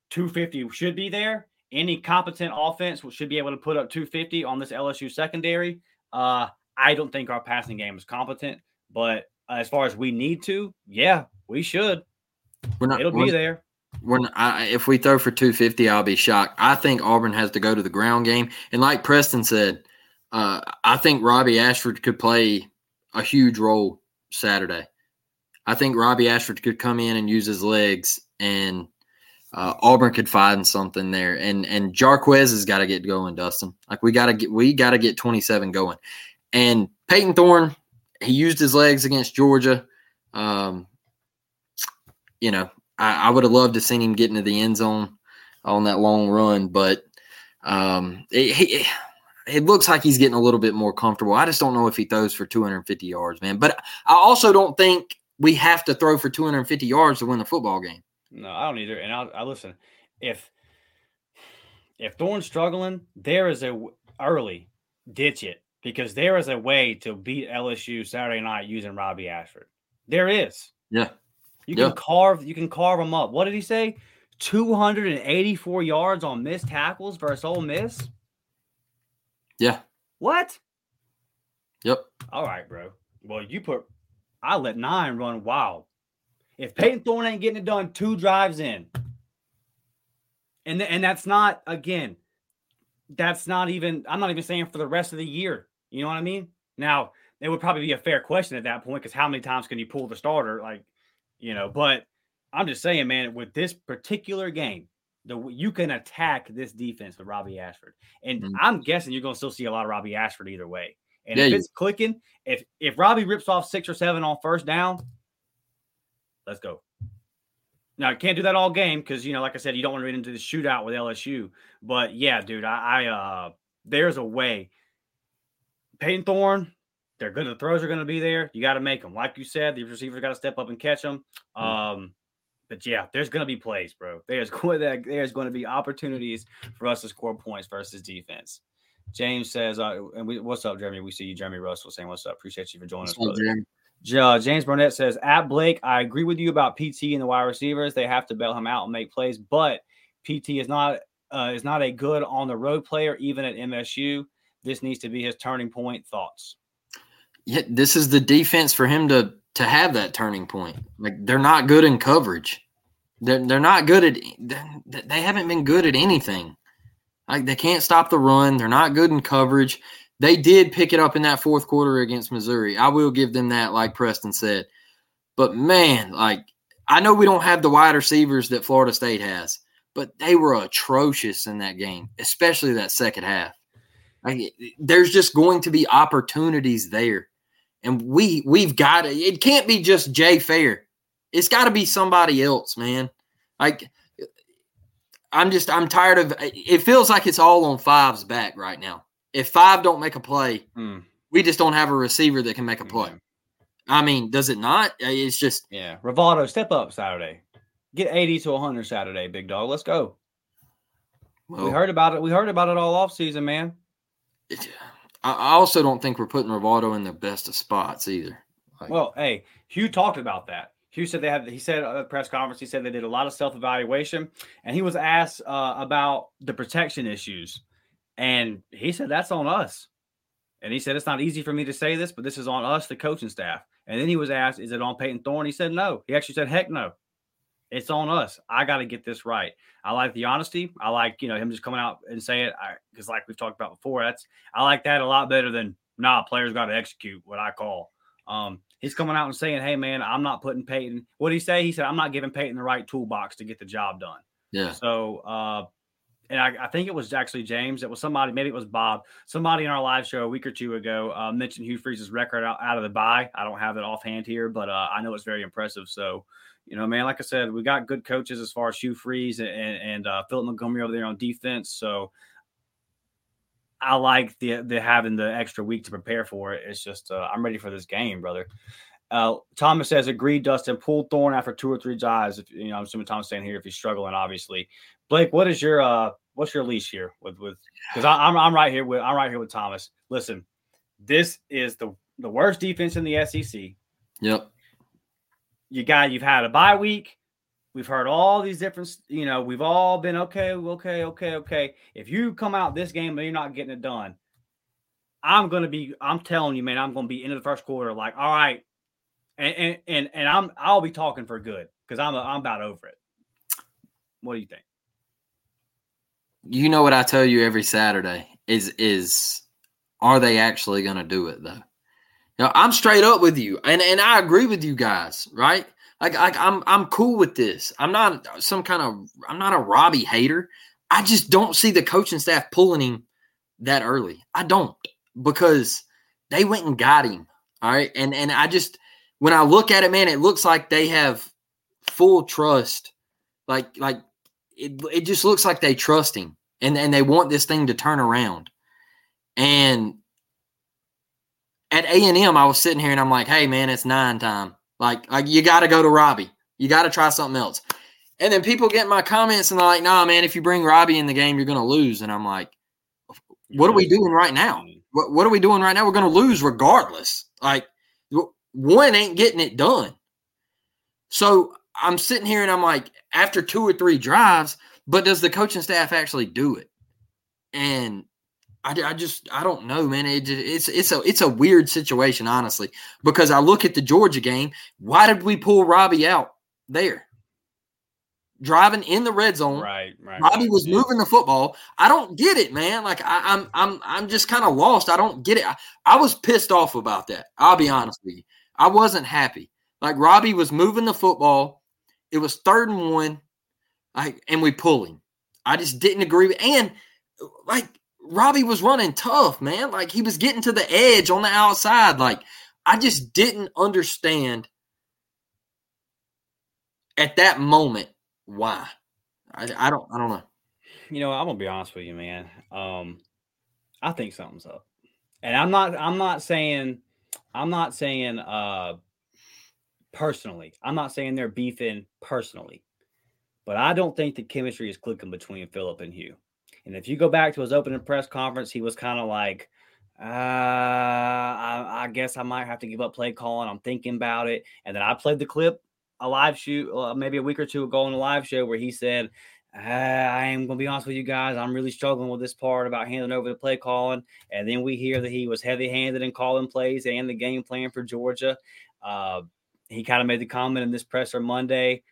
250 should be there. Any competent offense should be able to put up 250 on this LSU secondary. Uh, I don't think our passing game is competent, but as far as we need to, yeah, we should. We're not. It'll be there. Not, I, if we throw for 250, I'll be shocked. I think Auburn has to go to the ground game, and like Preston said, uh, I think Robby Ashford could play a huge role Saturday. I think Robby Ashford could come in and use his legs, and uh, Auburn could find something there. And and Jarquez has got to get going, Dustin. Like we got to get we got to get 27 going. And Payton Thorne, he used his legs against Georgia. Um, you know, I, I would have loved to seen him get into the end zone on that long run, but um, it, it, it looks like he's getting a little bit more comfortable. I just don't know if he throws for 250 yards, man. But I also don't think we have to throw for 250 yards to win a football game. No, I don't either. And I, I listen. If if Thorne's struggling, there is a early ditch it because there is a way to beat LSU Saturday night using Robby Ashford. There is. Yeah. You can yeah. carve. You can carve them up. What did he say? 284 yards on missed tackles versus Ole Miss. Yeah. What? Yep. All right, bro. Well, you put I let nine run wild. If Payton Thorne ain't getting it done two drives in, and th- and that's not again, that's not even. I'm not even saying for the rest of the year. You know what I mean? Now it would probably be a fair question at that point because how many times can you pull the starter? Like, you know. But I'm just saying, man, with this particular game, the you can attack this defense with Robby Ashford, and mm-hmm. I'm guessing you're going to still see a lot of Robby Ashford either way. And yeah, if it's clicking, if if Robby rips off six or seven on first down, let's go. Now I can't do that all game because you know, like I said, you don't want to get into the shootout with LSU. But yeah, dude, I, I uh there's a way. Payton Thorne, they're good. The throws are going to be there. You got to make them. Like you said, the receivers got to step up and catch them. Mm-hmm. Um, but yeah, there's going to be plays, bro. There's going to, there's going to be opportunities for us to score points versus defense. James says, uh, and we, what's up, Jeremy? We see you, Jeremy Russell, saying what's up. Appreciate you for joining what's us, brother. Uh, James Burnett says, at Blake, I agree with you about PT and the wide receivers. They have to bail him out and make plays, but PT is not uh, is not a good on the road player, even at MSU. This needs to be his turning point. Thoughts? Yeah, this is the defense for him to to have that turning point. Like they're not good in coverage. They're they're not good at. They haven't been good at anything. Like they can't stop the run. They're not good in coverage. They did pick it up in that fourth quarter against Missouri. I will give them that, like Preston said. But man, like I know we don't have the wide receivers that Florida State has, but they were atrocious in that game, especially that second half. Like, there's just going to be opportunities there, and we we've got to. It can't be just Jay Fair. It's got to be somebody else, man. Like I'm just I'm tired of it feels like it's all on five's back right now. If five don't make a play, mm. we just don't have a receiver that can make a play. Yeah. I mean, does it not? Uh, it's just yeah. Rivaldo, step up Saturday. Get 80 to 100 Saturday, big dog. Let's go. Well, we heard about it. We heard about it all off season, man. it, I also don't think we're putting Rivaldo in the best of spots either. Like, well, hey, Hugh talked about that. Hugh said they had. He said at the press conference. He said they did a lot of self evaluation, and he was asked uh, about the protection issues, and he said that's on us. And he said it's not easy for me to say this, but this is on us, the coaching staff. And then he was asked, "Is it on Payton Thorne?" He said no. He actually said, "Heck no." It's on us. I got to get this right. I like the honesty. I like, you know, him just coming out and saying it because, like we've talked about before, that's I like that a lot better than nah. Players got to execute what I call. Um, he's coming out and saying, "Hey, man, I'm not putting Payton." What did he say? He said, "I'm not giving Payton the right toolbox to get the job done." Yeah. So, uh, and I, I, think it was actually James. It was somebody, maybe it was Bob. Somebody in our live show a week or two ago uh, mentioned Hugh Freeze's record out, out of the bye. I don't have it offhand here, but uh, I know it's very impressive. So, you know, man, like I said, we got good coaches as far as Hugh Freeze and, and uh, Philip Montgomery over there on defense. So I like the the having the extra week to prepare for it. It's just uh, I'm ready for this game, brother. Uh, Thomas says, agreed, Dustin. Pull Thorne after two or three drives. If, you know, I'm assuming Thomas saying here if he's struggling, obviously. Blake, what is your uh what's your leash here with with because I'm I'm right here with I'm right here with Thomas. Listen, this is the the worst defense in the SEC. Yep you got you've had a bye week. We've heard all these different, you know, we've all been okay, okay, okay, okay. If you come out this game and you're not getting it done, I'm gonna be, I'm telling you, man, I'm gonna be into the first quarter, like, all right, and and and, and I'm I'll be talking for good because I'm a, I'm about over it. What do you think? You know what I tell you every Saturday is is are they actually gonna do it though? Now I'm straight up with you, and and I agree with you guys, right? Like, like I'm I'm cool with this. I'm not some kind of I'm not a Robby hater. I just don't see the coaching staff pulling him that early. I don't because they went and got him. All right, and and I just when I look at it, man, it looks like they have full trust. Like like it it just looks like they trust him, and and they want this thing to turn around. And at A and M, I was sitting here and I'm like, hey man, it's nine time. Like, like you got to go to Robby. You got to try something else. And then people get my comments and they're like, nah, man, if you bring Robby in the game, you're going to lose. And I'm like, what are we doing right now? Mm. What, what are we doing right now? We're going to lose regardless. Like, one ain't getting it done. So I'm sitting here and I'm like, after two or three drives, but does the coaching staff actually do it? And I, I just I don't know, man. It, it's it's a it's a weird situation, honestly, because I look at the Georgia game. Why did we pull Robby out there? Driving in the red zone, right? Right. Robby right, was yeah. moving the football. I don't get it, man. Like I, am I'm, I'm I'm just kind of lost. I don't get it. I, I was pissed off about that. I'll be honest with you. I wasn't happy. Like Robby was moving the football. It was third and one, like, and we pull him. I just didn't agree with, and like Robby was running tough, man. Like he was getting to the edge on the outside. Like I just didn't understand at that moment why. I, I don't I don't know. You know, I'm gonna be honest with you, man. Um, I think something's up, and I'm not. I'm not saying. I'm not saying. Uh, personally, I'm not saying they're beefing personally, but I don't think the chemistry is clicking between Philip and Hugh. And if you go back to his opening press conference, he was kind of like, uh, I, I, guess I might have to give up play calling. I'm thinking about it. And then I played the clip, a live shoot, uh, maybe a week or two ago on the live show where he said, uh, I am going to be honest with you guys. I'm really struggling with this part about handing over the play calling. And then we hear that he was heavy handed in calling plays and the game plan for Georgia. Uh, he kind of made the comment in this presser Monday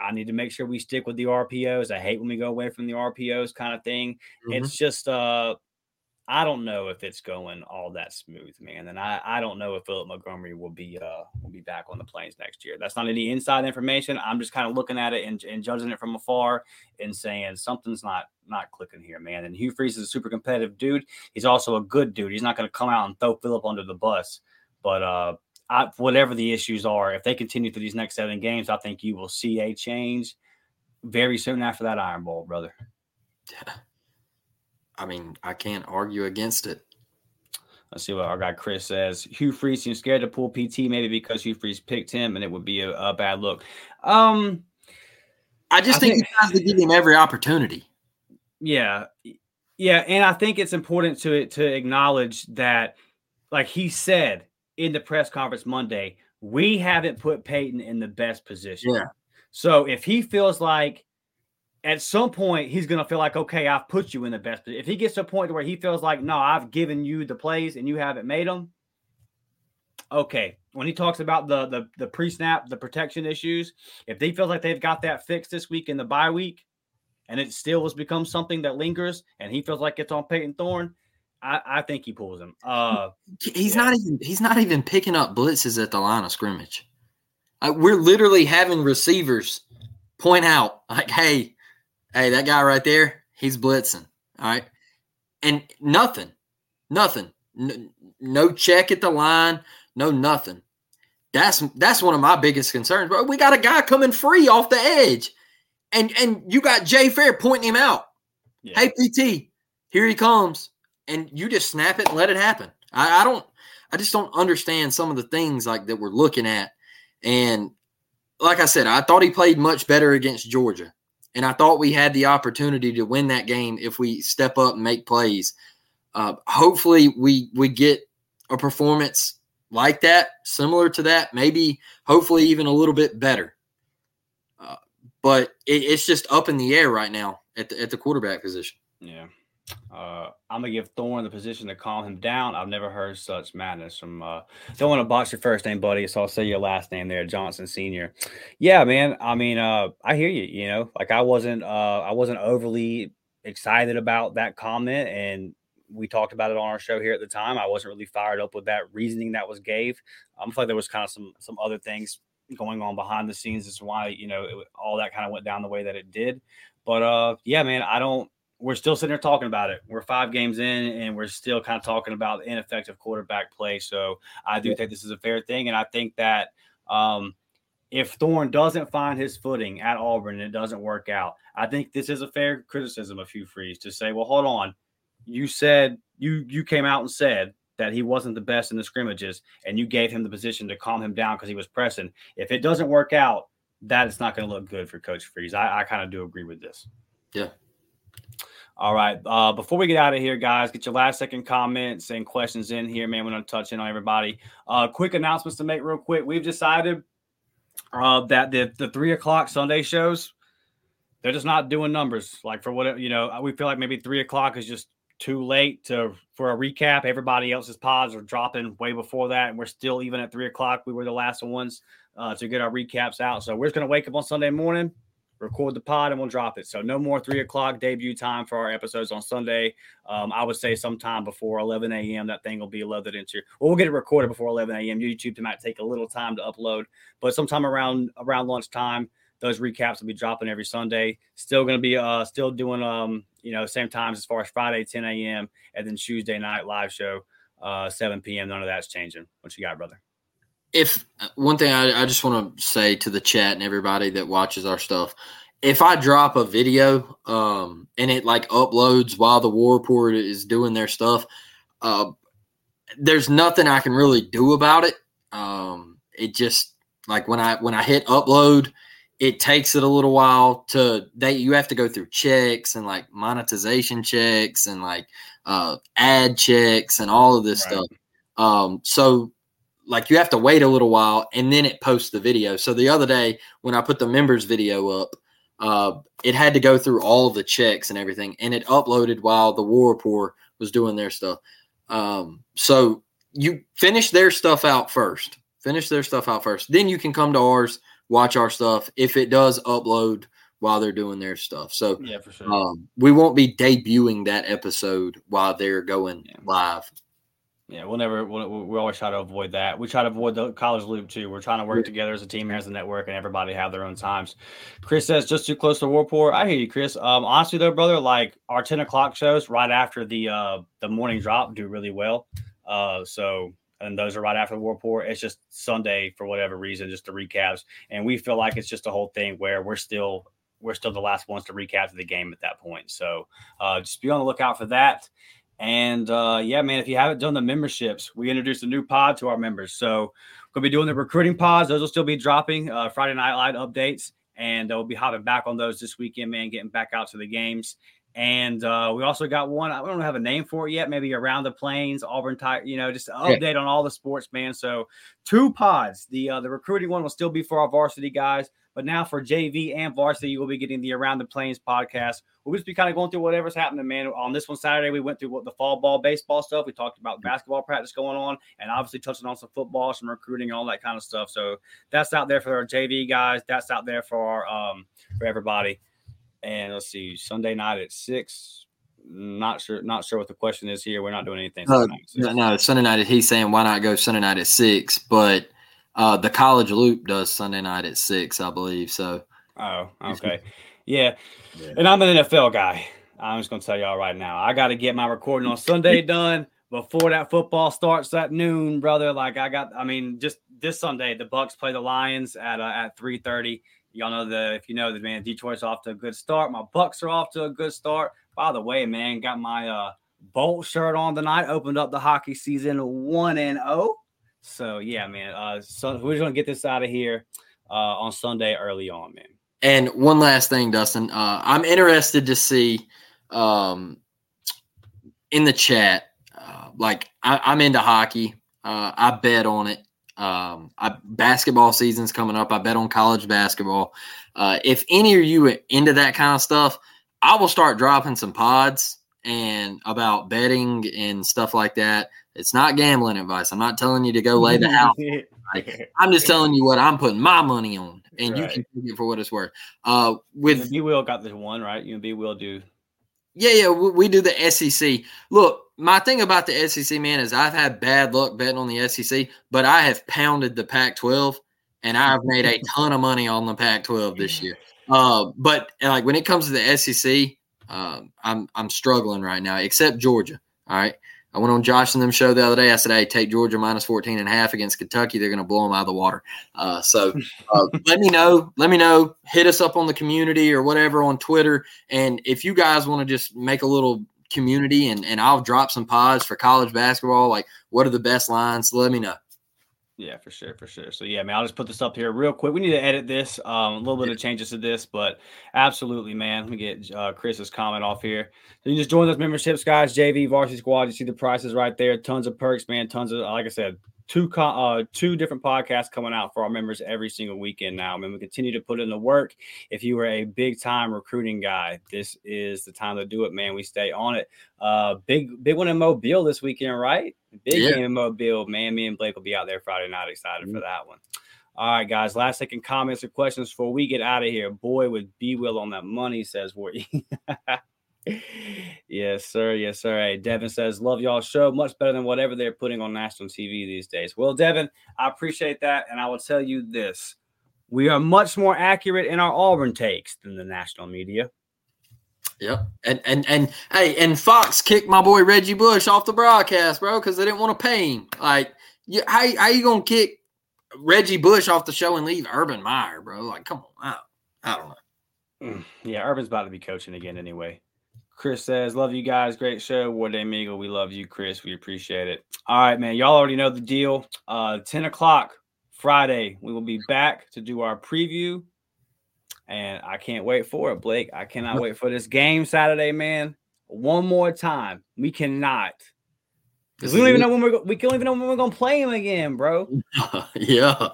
I need to make sure we stick with the RPOs. I hate when we go away from the RPOs kind of thing. Mm-hmm. It's just uh I don't know if it's going all that smooth, man. And I, I don't know if Philip Montgomery will be uh will be back on the plains next year. That's not any inside information. I'm just kind of looking at it and, and judging it from afar and saying something's not not clicking here, man. And Hugh Freeze is a super competitive dude. He's also a good dude. He's not going to come out and throw Philip under the bus. But uh I, whatever the issues are, if they continue through these next seven games, I think you will see a change very soon after that Iron Bowl, brother. Yeah. I mean, I can't argue against it. Let's see what our guy Chris says. Hugh Freeze seems scared to pull PT, maybe because Hugh Freeze picked him, and it would be a, a bad look. Um, I just I think, think he has to give him every opportunity. Yeah, Yeah, and I think it's important to to acknowledge that, like he said in the press conference Monday, we haven't put Payton in the best position. Yeah. So if he feels like at some point he's gonna feel like, okay, I've put you in the best. If he gets to a point where he feels like, no, I've given you the plays and you haven't made them, okay. When he talks about the the the pre-snap, the protection issues, if he feels like they've got that fixed this week in the bye week, and it still has become something that lingers, and he feels like it's on Payton Thorne, I, I think he pulls him. Uh, he's yeah. not even he's not even picking up blitzes at the line of scrimmage. Uh, we're literally having receivers point out like, "Hey, hey, that guy right there, he's blitzing." All right, and nothing, nothing, no, no check at the line, no nothing. That's that's one of my biggest concerns. But we got a guy coming free off the edge, and and you got Jay Fair pointing him out. yeah. Hey, PT, here he comes and you just snap it and let it happen. I, I, don't, I just don't understand some of the things like that we're looking at. And like I said, I thought he played much better against Georgia, and I thought we had the opportunity to win that game if we step up and make plays. Uh, hopefully, we we get a performance like that, similar to that, maybe, hopefully, even a little bit better. Uh, but it, it's just up in the air right now at the, at the quarterback position. Yeah. Uh, I'm gonna give Thorne the position to calm him down. I've never heard such madness from. Uh, don't want to box your first name, buddy, so I'll say your last name there, Johnson Senior. Yeah, man. I mean, uh, I hear you. You know, like I wasn't, uh, I wasn't overly excited about that comment, and we talked about it on our show here at the time. I wasn't really fired up with that reasoning that was gave. Um, I feel like there was kind of some some other things going on behind the scenes to why you know it, all that kind of went down the way that it did. But uh, yeah, man, I don't we're still sitting there talking about it. We're five games in, and we're still kind of talking about ineffective quarterback play. So I do think this is a fair thing, and I think that um, if Thorne doesn't find his footing at Auburn and it doesn't work out, I think this is a fair criticism of Hugh Freeze to say, "Well, hold on, you said you you came out and said." That he wasn't the best in the scrimmages, and you gave him the position to calm him down because he was pressing. If it doesn't work out, that is not going to look good for Coach Freeze. I, I kind of do agree with this. Yeah, all right. Uh, before we get out of here, guys, get your last second comments and questions in here, man. We're going to touch in on everybody. Uh, quick announcements to make real quick. We've decided uh, that the, the three o'clock Sunday shows, they're just not doing numbers. Like for what, you know, we feel like maybe three o'clock is just too late to for a recap. Everybody else's pods are dropping way before that. And we're still even at three o'clock. We were the last ones uh, to get our recaps out. So we're just going to wake up on Sunday morning record the pod and we'll drop it. So no more three o'clock debut time for our episodes on Sunday. Um, I would say sometime before 11 a.m. that thing will be loaded into. Well, we'll get it recorded before 11 a.m. YouTube might take a little time to upload, but sometime around around lunchtime, those recaps will be dropping every Sunday. Still going to be uh still doing um you know same times as far as Friday 10 a.m. and then Tuesday night live show uh 7 p.m. None of that's changing. What you got, brother? If one thing I, I just want to say to the chat and everybody that watches our stuff, if I drop a video um, and it like uploads while the War Report is doing their stuff, uh, there's nothing I can really do about it. Um, it just like when I when I hit upload, it takes it a little while to they you have to go through checks and like monetization checks and like uh, ad checks and all of this right. stuff. Um, so like you have to wait a little while and then it posts the video. So the other day when I put the members video up, uh, it had to go through all the checks and everything, and it uploaded while the War Report was doing their stuff. Um, so you finish their stuff out first. Finish their stuff out first. Then you can come to ours, watch our stuff if it does upload while they're doing their stuff. So yeah, for sure. Um, we won't be debuting that episode while they're going yeah. live. Yeah, we'll never. We'll, we always try to avoid that. We try to avoid the college loop too. We're trying to work together as a team here as a network, and everybody have their own times. Chris says just too close to War Report. I hear you, Chris. Um, honestly though, brother, like our ten o'clock shows right after the uh the morning drop do really well. Uh, so and those are right after the War It's just Sunday for whatever reason, just the recaps, and we feel like it's just a whole thing where we're still we're still the last ones to recap the game at that point. So uh, just be on the lookout for that. And uh, yeah, man, if you haven't done the memberships, we introduced a new pod to our members. So we'll be doing the recruiting pods. Those will still be dropping uh, Friday night light updates, and we'll be hopping back on those this weekend, man, getting back out to the games. And uh, we also got one. I don't have a name for it yet. Maybe around the plains, Auburn type. You know, just an update on all the sports, man. So two pods. The uh, the recruiting one will still be for our varsity guys, but now for JV and varsity, you will be getting the Around the Plains podcast. We'll just be kind of going through whatever's happening, man. On this one Saturday, we went through what the fall ball, baseball stuff. We talked about basketball practice going on, and obviously touching on some football, some recruiting, and all that kind of stuff. So that's out there for our JV guys. That's out there for our, um for everybody. And let's see, Sunday night at six. Not sure, not sure what the question is here. We're not doing anything. No, Sunday night at no, no, Sunday night. He's saying why not go Sunday night at six, but uh, the college loop does Sunday night at six, I believe. So Oh, okay. Yeah. And I'm an NFL guy. I'm just gonna tell y'all right now. I gotta get my recording on Sunday done before that football starts at noon, brother. Like I got I mean, just this Sunday, the Bucs play the Lions at uh, at 3:30. Y'all know the if you know the man, Detroit's off to a good start. My Bucs are off to a good start. By the way, man, got my uh Bolt shirt on tonight, opened up the hockey season one and oh. So yeah, man. Uh so we're just gonna get this out of here uh on Sunday early on, man. And one last thing, Dustin, uh, I'm interested to see um, in the chat. Uh, like I, I'm into hockey. Uh, I bet on it. Um, I, basketball season's coming up. I bet on college basketball. Uh, if any of you are into that kind of stuff, I will start dropping some pods and about betting and stuff like that. It's not gambling advice. I'm not telling you to go lay the house. I'm just telling you what I'm putting my money on, and you can take it for what it's worth. Uh, With B will got this one right. You and B will do. yeah, yeah, we, we do the SEC. Look, my thing about the SEC, man, is I've had bad luck betting on the SEC, but I have pounded the Pac-12, and I've made a ton of money on the Pac-12 this year. Uh, but like when it comes to the SEC, uh, I'm I'm struggling right now, except Georgia. All right. I went on Josh and them show the other day. I said, hey, take Georgia minus 14 and a half against Kentucky. They're going to blow them out of the water. Uh, so uh, let me know. Let me know. Hit us up on the community or whatever on Twitter. And if you guys want to just make a little community and, and I'll drop some pods for college basketball, like what are the best lines? Let me know. Yeah, for sure, for sure. So yeah, man, I'll just put this up here real quick. We need to edit this, um, a little bit of changes to this, but absolutely, man. Let me get uh, Chris's comment off here. So you just join those memberships, guys. JV Varsity Squad. You see the prices right there. Tons of perks, man. Tons of like I said, two uh, two different podcasts coming out for our members every single weekend now. I mean, we continue to put in the work. If you were a big time recruiting guy, this is the time to do it, man. We stay on it. Uh, big big one in Mobile this weekend, right? Big Yeah. game in Mobile, man. Me and Blake will be out there Friday night. Excited for mm-hmm. that one. All right, guys. Last second comments or questions before we get out of here. Boy, with B Will on that money, says Warty. yes, sir. Yes, sir. Hey, Devin says, Love y'all show. Much better than whatever they're putting on national TV these days. Well, Devin, I appreciate that. And I will tell you this we are much more accurate in our Auburn takes than the national media. Yep. And and and hey, and Fox kicked my boy Reggie Bush off the broadcast, bro, because they didn't want to pay him. Like, you, how how you gonna kick Reggie Bush off the show and leave Urban Meyer, bro? Like, come on, I, I don't know. Mm, Yeah, Urban's about to be coaching again anyway. Chris says, Love you guys. Great show. War Day Eagle. We love you, Chris. We appreciate it. All right, man. Y'all already know the deal. Uh, 10 o'clock Friday, we will be back to do our preview. And I can't wait for it, Blake. I cannot wait for this game Saturday, man. One more time. We cannot. Because we don't even know when we're we don't even know when we're gonna play him again, bro. yeah,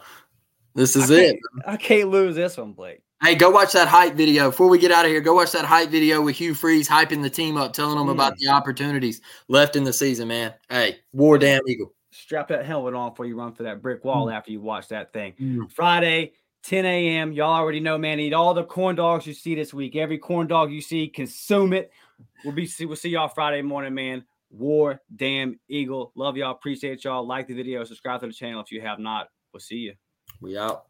this is I it. I can't lose this one, Blake. Hey, go watch that hype video before we get out of here. Go watch that hype video with Hugh Freeze hyping the team up, telling them about the opportunities left in the season, man. Hey, War Damn Eagle. strap that helmet on before you run for that brick wall after you watch that thing. Mm. Friday, 10 a.m. Y'all already know, man. Eat all the corn dogs you see this week. Every corn dog you see, consume it. We'll be see we'll see y'all Friday morning, man. War damn eagle. Love y'all. Appreciate y'all. Like the video. Subscribe to the channel if you have not. We'll see you. We out.